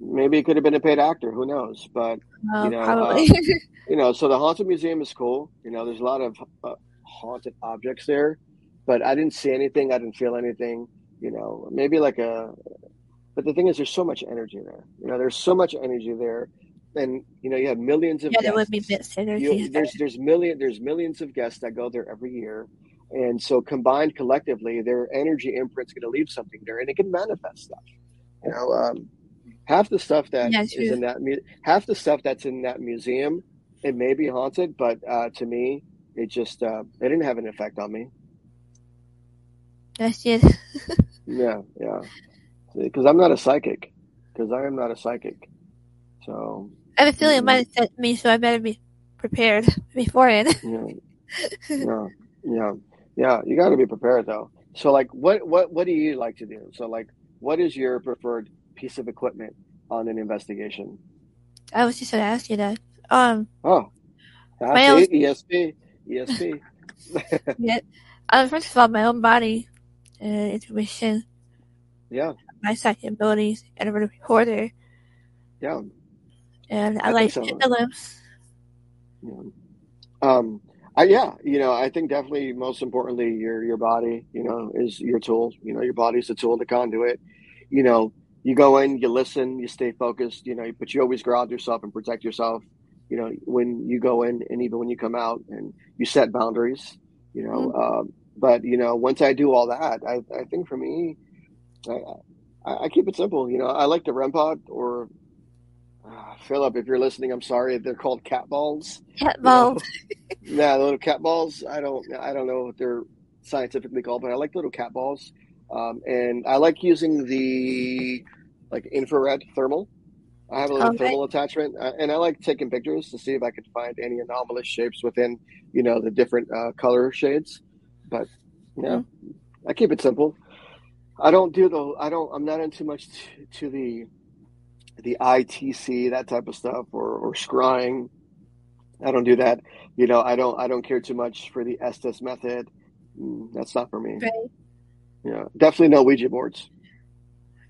maybe it could have been a paid actor. Who knows? But Oh, you know, um, you know, so the haunted museum is cool. You know, there's a lot of uh, haunted objects there, but I didn't see anything. I didn't feel anything. You know, maybe like a. But the thing is, there's so much energy there. You know, there's so much energy there, and you know, you have millions of yeah, guests. there would be mixed You- there's there's million there's millions of guests that go there every year, and so combined collectively, their energy imprint's going to leave something there, and it can manifest stuff. You know, um, half the stuff that Yeah, is true. in that mu- half the stuff that's in that museum, it may be haunted, but uh, to me, it just uh, it didn't have an effect on me. That's it. Yeah, yeah, because I'm not a psychic. Because I am not a psychic. So I have a feeling it Mhm. might have sent me, so I better be prepared beforehand. yeah, yeah, yeah, yeah. You got to be prepared though. So like, what what what do you like to do? So like, what is your preferred piece of equipment on an investigation? I was just going to ask you that. Um, Oh, that's My own- ESP, ESP. yeah. Uh, first of all, my own body, uh, intuition, Yeah, my psychic abilities, and I'm a reporter, yeah. and I, I like so. pendulums. Yeah. Um, I, yeah, you know, I think definitely most importantly, your your body, you know, is your tool. You know, your body's the tool, the conduit. You know, you go in, you listen, you stay focused. You know, but you always ground yourself and protect yourself. You know, when you go in, and even when you come out, and you set boundaries. You know, um, but you know, once I do all that, I I think for me, I I, I keep it simple. You know, I like the REM pod or. Uh, Philip, if you're listening, I'm sorry. They're called cat balls. Cat You know? balls. Yeah, the little cat balls. I don't I don't know what they're scientifically called, but I like little cat balls. Um, and I like using the like infrared thermal. I have a little Okay. thermal attachment, uh, and I like taking pictures to see if I could find any anomalous shapes within, you know, the different uh, color shades. But yeah, I keep it simple. I don't do the. I don't. I'm not into much to, to the the ITC that type of stuff or or scrying. I don't do that. You know, I don't. I don't care too much for the Estes method. Mm, That's not for me. Right. Yeah, definitely no Ouija boards.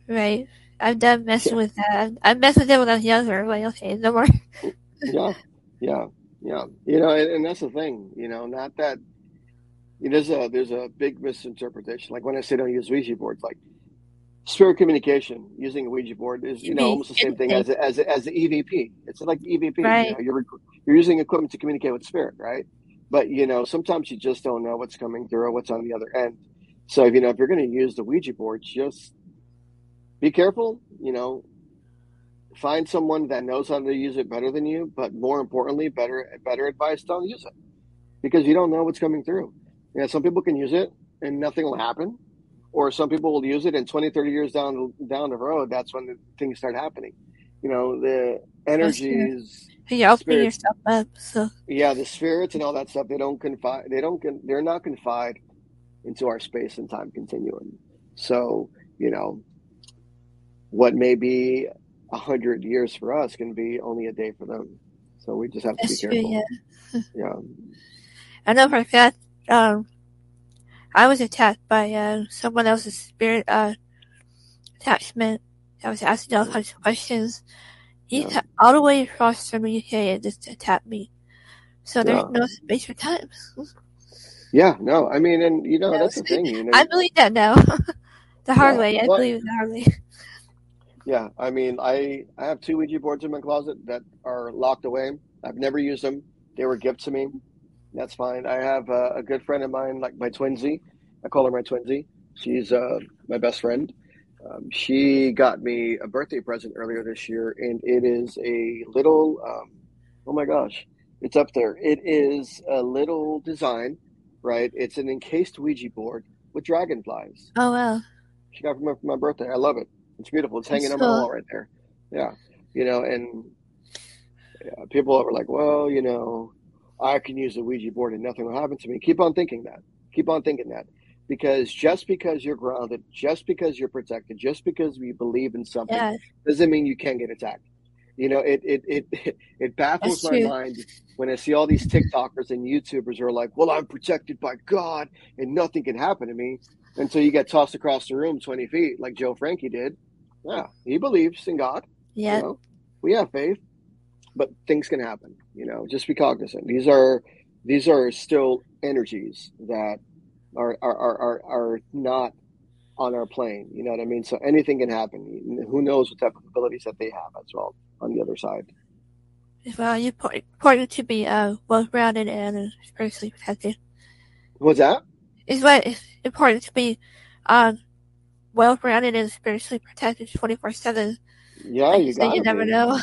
Right. I've done messing with that. I messed with it when I was younger. Like, okay, no more. yeah, yeah, yeah. You know, and, and that's the thing. You know, not that. There's a there's a big misinterpretation. Like when I say don't use Ouija boards, like spirit communication using a Ouija board is you know almost the same thing as a, as a, as the EVP. It's like EVP. You know, you're you're using equipment to communicate with spirit, right? But you know, sometimes you just don't know what's coming through or what's on the other end. So if you know if you're going to use the Ouija board, just be careful. You know, find someone that knows how to use it better than you, but more importantly, better better advice. Don't use it because you don't know what's coming through. Know, some people can use it and nothing will happen, or some people will use it and 20, 30 years down down the road, that's when the things start happening. You know, the energies, opening Spirits. yourself up. So, yeah, the spirits and all that stuff. They don't confide. They don't. con- They're not confined into our space and time continuum. So you know, what may be a hundred years for us can be only a day for them. So we just have to be that's true, careful. yeah. Yeah. I know for a fact, um, I was attacked by uh, someone else's spirit uh, attachment. I was asking all kinds of questions. He Yeah. all the way across from the UK and just attacked me. So there's Yeah. no space for time. Yeah. No, I mean, and you know, Yeah. that's the thing. You know, I believe that now. the hard Yeah, way. I but- believe the hard way. Yeah, I mean, I I have two Ouija boards in my closet that are locked away. I've never used them. They were gifts to me. That's fine. I have a, a good friend of mine, like my twinsy. I call her my twinsy. She's uh, my best friend. Um, she got me a birthday present earlier this year, and it is a little. Um, oh my gosh, it's up there. It is a little design, right? It's an encased Ouija board with dragonflies. Oh well. She got it for my, my birthday. I love it. It's beautiful. It's hanging That's on my wall right there. Yeah, you know, and yeah, people are like, well, you know, I can use a Ouija board and nothing will happen to me. Keep on thinking that. Keep on thinking that. Because just because you're grounded, just because you're protected, just because we believe in something, Yeah. doesn't mean you can't get attacked. You know, it it it it baffles my mind when I see all these TikTokers and YouTubers who are like, "Well, I'm protected by God, and nothing can happen to me," until you get tossed across the room twenty feet, like Joe Frankie did. Yeah, he believes in God. Yeah. You know? We have faith, but things can happen. You know, just be cognizant. These are these are still energies that are are, are, are, are not on our plane. You know what I mean? So anything can happen. Who knows what type of abilities that they have as well on the other side. Well, you important to be uh, well-rounded and spiritually protected. What's that? It's what it's important to be um, well-rounded and spiritually protected 24/7. Yeah, like you got you never know.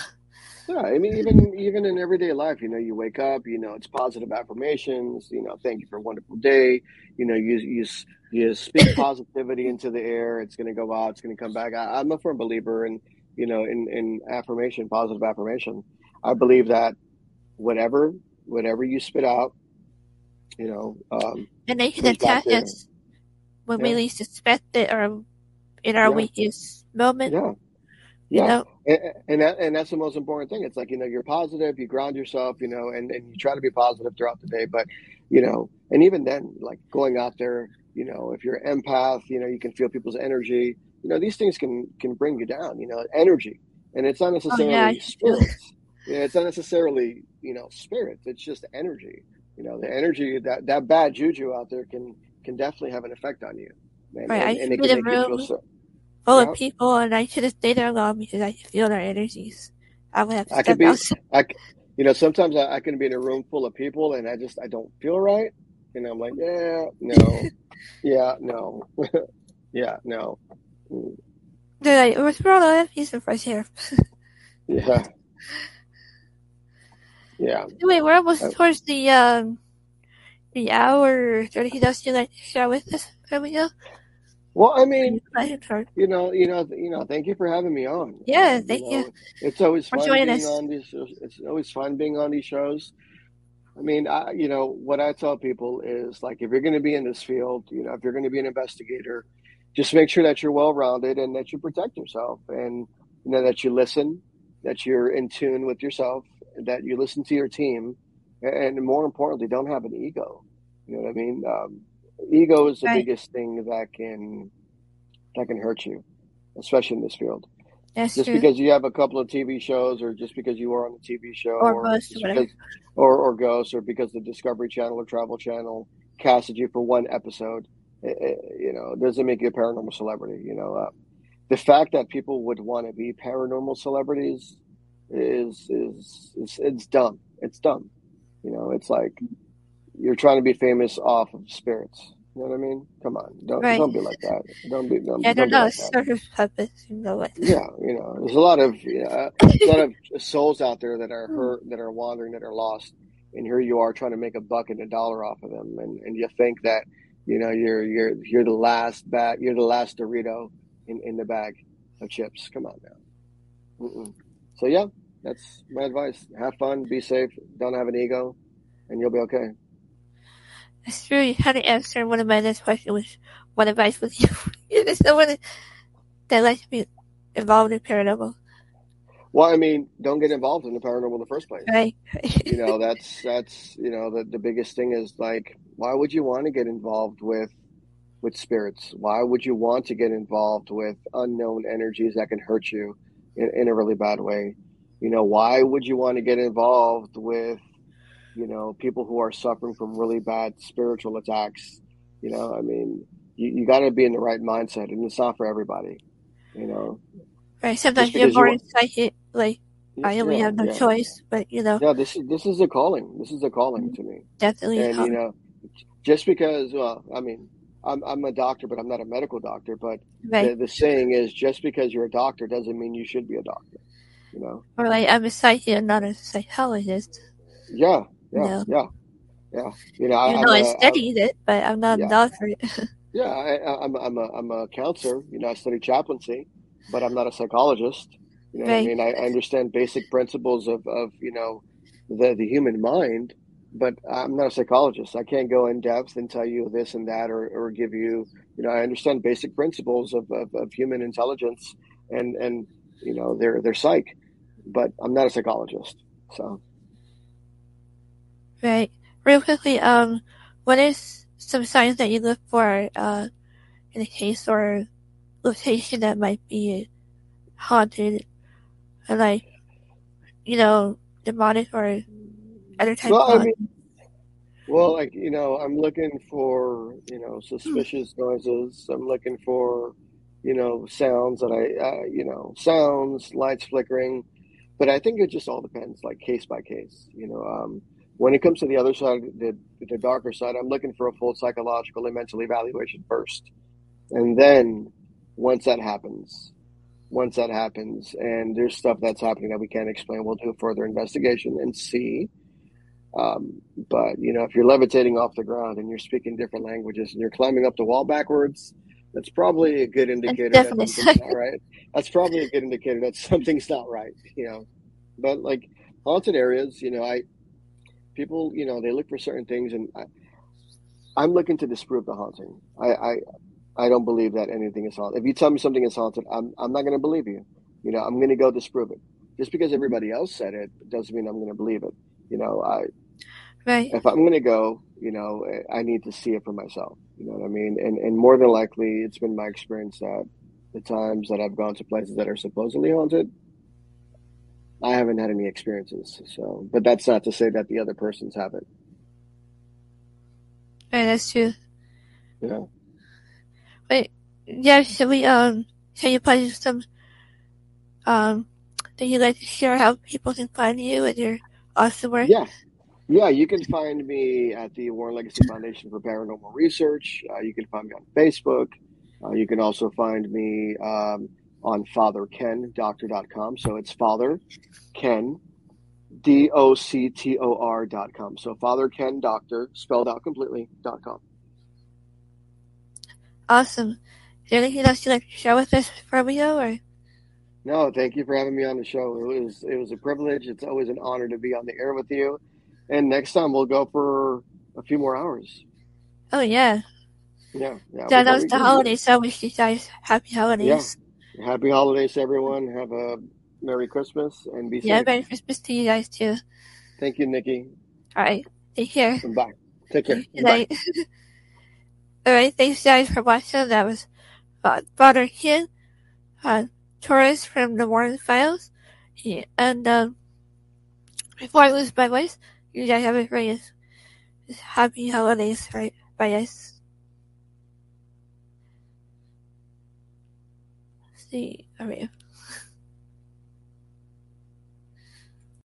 Yeah, I mean, even even in everyday life, you know, you wake up, you know, it's positive affirmations. You know, thank you for a wonderful day. You know, you you you speak positivity into the air. It's going to go out. It's going to come back. I, I'm a firm believer in you know in in affirmation, positive affirmation. I believe that whatever whatever you spit out, you know, um, And they can attack us when we least expect it or in our yeah, weakest moment, yeah, you yeah. know? And, and that and that's the most important thing. It's like you know you're positive, you ground yourself, you know, and and you try to be positive throughout the day. But you know, and even then, like going out there, you know, if you're an empath, you know, you can feel people's energy. You know, these things can can bring you down. You know, energy, and it's not Oh yeah, necessarily feel it. spirits. Yeah, it's not necessarily you know spirits. It's just energy. You know, the energy that that bad juju out there can can definitely have an effect on you, and Right, I and, used it can make you feel so. Full of people and I should have stayed there alone because I could feel their energies. I would have to I could step be. I, you know, sometimes I, I can be in a room full of people and I just I don't feel right, and I'm like, yeah, no, yeah, no, yeah, no, Mm, They're like, what's wrong? I have and fresh air. yeah, yeah. Anyway, we're almost Uh, towards the um the hour. Anything else you'd like to share with us, Romeo? Well, I mean, you you know, you know, you know. Thank you for having me on. Yeah, Um, you thank you know, it's always fun being us. on these. shows. It's always fun being on these shows. I mean, I, you know, what I tell people is like, if you're going to be in this field, you know, if you're going to be an investigator, just make sure that you're well rounded and that you protect yourself and, you know, that you listen, that you're in tune with yourself, that you listen to your team. And more importantly, don't have an ego. You know what I mean? Um, ego is the Right. biggest thing that can, that can hurt you, especially in this field That's just true. because you have a couple of TV shows, or just because you are on a TV show, Or or or because, or or Ghost, or because the Discovery Channel or Travel Channel casted you for one episode, it, it, you know, doesn't make you a paranormal celebrity. You know, uh, the fact that people would want to be paranormal celebrities is is, is it's dumb. It's dumb. You know, it's like you're trying to be famous off of spirits. You know what I mean? Come on, don't Right. don't be like that. Don't be don't, Yeah, don't be not like circus puppets. You know what? Yeah, you know, there's a lot of you know, a lot of souls out there that are hmm. hurt, that are wandering, that are lost, and here you are trying to make a buck and a dollar off of them, and, and you think that you know you're you're you're the last bag, you're the last Dorito in, in the bag of chips. Come on now. Mm-mm. So yeah, that's my advice. Have fun, be safe, don't have an ego, and you'll be okay. That's true. You kind of answered one of my next questions, which what advice would you give to someone that likes to be involved in paranormal? Well, I mean, don't get involved in the paranormal in the first place. Right? you know that's that's you know the, the biggest thing is like why would you want to get involved with with spirits why would you want to get involved with unknown energies that can hurt you in, in a really bad way you know why would you want to get involved with you know people who are suffering from really bad spiritual attacks you know i mean you, you got to be in the right mindset and it's not for everybody you know right. Sometimes you're because you psychic, like I we yeah have no yeah choice, but you know, yeah this is this is a calling this is a calling mm-hmm. to me definitely and you know just because well i mean i'm, I'm a doctor but i'm not a medical doctor but Right? the, the saying is just because you're a doctor doesn't mean you should be a doctor you know Or like I'm a psychic, not a psychologist. yeah yeah know, yeah yeah. You know I, even i'm though I a studied it, but I'm not a yeah. doctor. yeah I, I- i'm a, i'm a i'm a counselor. You know i study chaplaincy but i'm not a psychologist. You know what i mean? I, I understand basic principles of of you know the the human mind but i'm not a psychologist. I can't go in depth and tell you this and that or, or give you you know i understand basic principles of, of, of human intelligence and and you know their their psych but i'm not a psychologist so Right. Real quickly, um, what is some signs that you look for, uh, in a case or location that might be haunted? and like, you know, demonic or other type Well, I of mean, well, like you know, I'm looking for you know suspicious noises. I'm looking for you know sounds that I uh, you know sounds, lights flickering. But I think it just all depends, like case by case. You know, um, when it comes to the other side, the the darker side, I'm looking for a full psychological and mental evaluation first, and then once that happens, once that happens, and there's stuff that's happening that we can't explain, we'll do a further investigation and see. Um, but you know, if you're levitating off the ground and you're speaking different languages and you're climbing up the wall backwards, that's probably a good indicator that definitely something's not right. That's probably a good indicator that something's not right. You know, but like haunted areas, you know, I people, you know, they look for certain things, and I, I'm looking to disprove the haunting. I, I I don't believe that anything is haunted. If you tell me something is haunted, I'm I'm not going to believe you. You know, I'm going to go disprove it. Just because everybody else said it doesn't mean I'm going to believe it. You know, I right. if I'm going to go, you know, I need to see it for myself. You know what I mean? And and more than likely, it's been my experience that the times that I've gone to places that are supposedly haunted, I haven't had any experiences. So, but that's not to say that the other persons haven't. Right, that's true. Yeah. Wait, yeah, should we, um, can you put some, um, that you'd like to share how people can find you and your awesome work? Yeah. Yeah, you can find me at the Warren Legacy Foundation for Paranormal Research. Uh, you can find me on Facebook. Uh, you can also find me um, on fatherkendoctor.com. So it's Father Ken, D O C T O R.com. So Father Ken Doctor, spelled out completely, dot com. Awesome. Is there anything else you'd like to share with us before we go, or? No, thank you for having me on the show. It was it was a privilege. It's always an honor to be on the air with you. And next time we'll go for a few more hours. Oh, yeah. Yeah, yeah. Yeah, that was the holidays, so I wish you guys happy holidays. Happy holidays, everyone. Have a Merry Christmas and be safe. Yeah. Merry Christmas to you guys, too. Thank you, Nikki. Alright, take care. And bye. Take care. Good night. Alright, thanks guys for watching. That was uh, Father Ken, uh, Torres from the Warren Files. Yeah, and um, before I lose my voice, you guys have a very happy holidays, right? Bye guys. See, alright.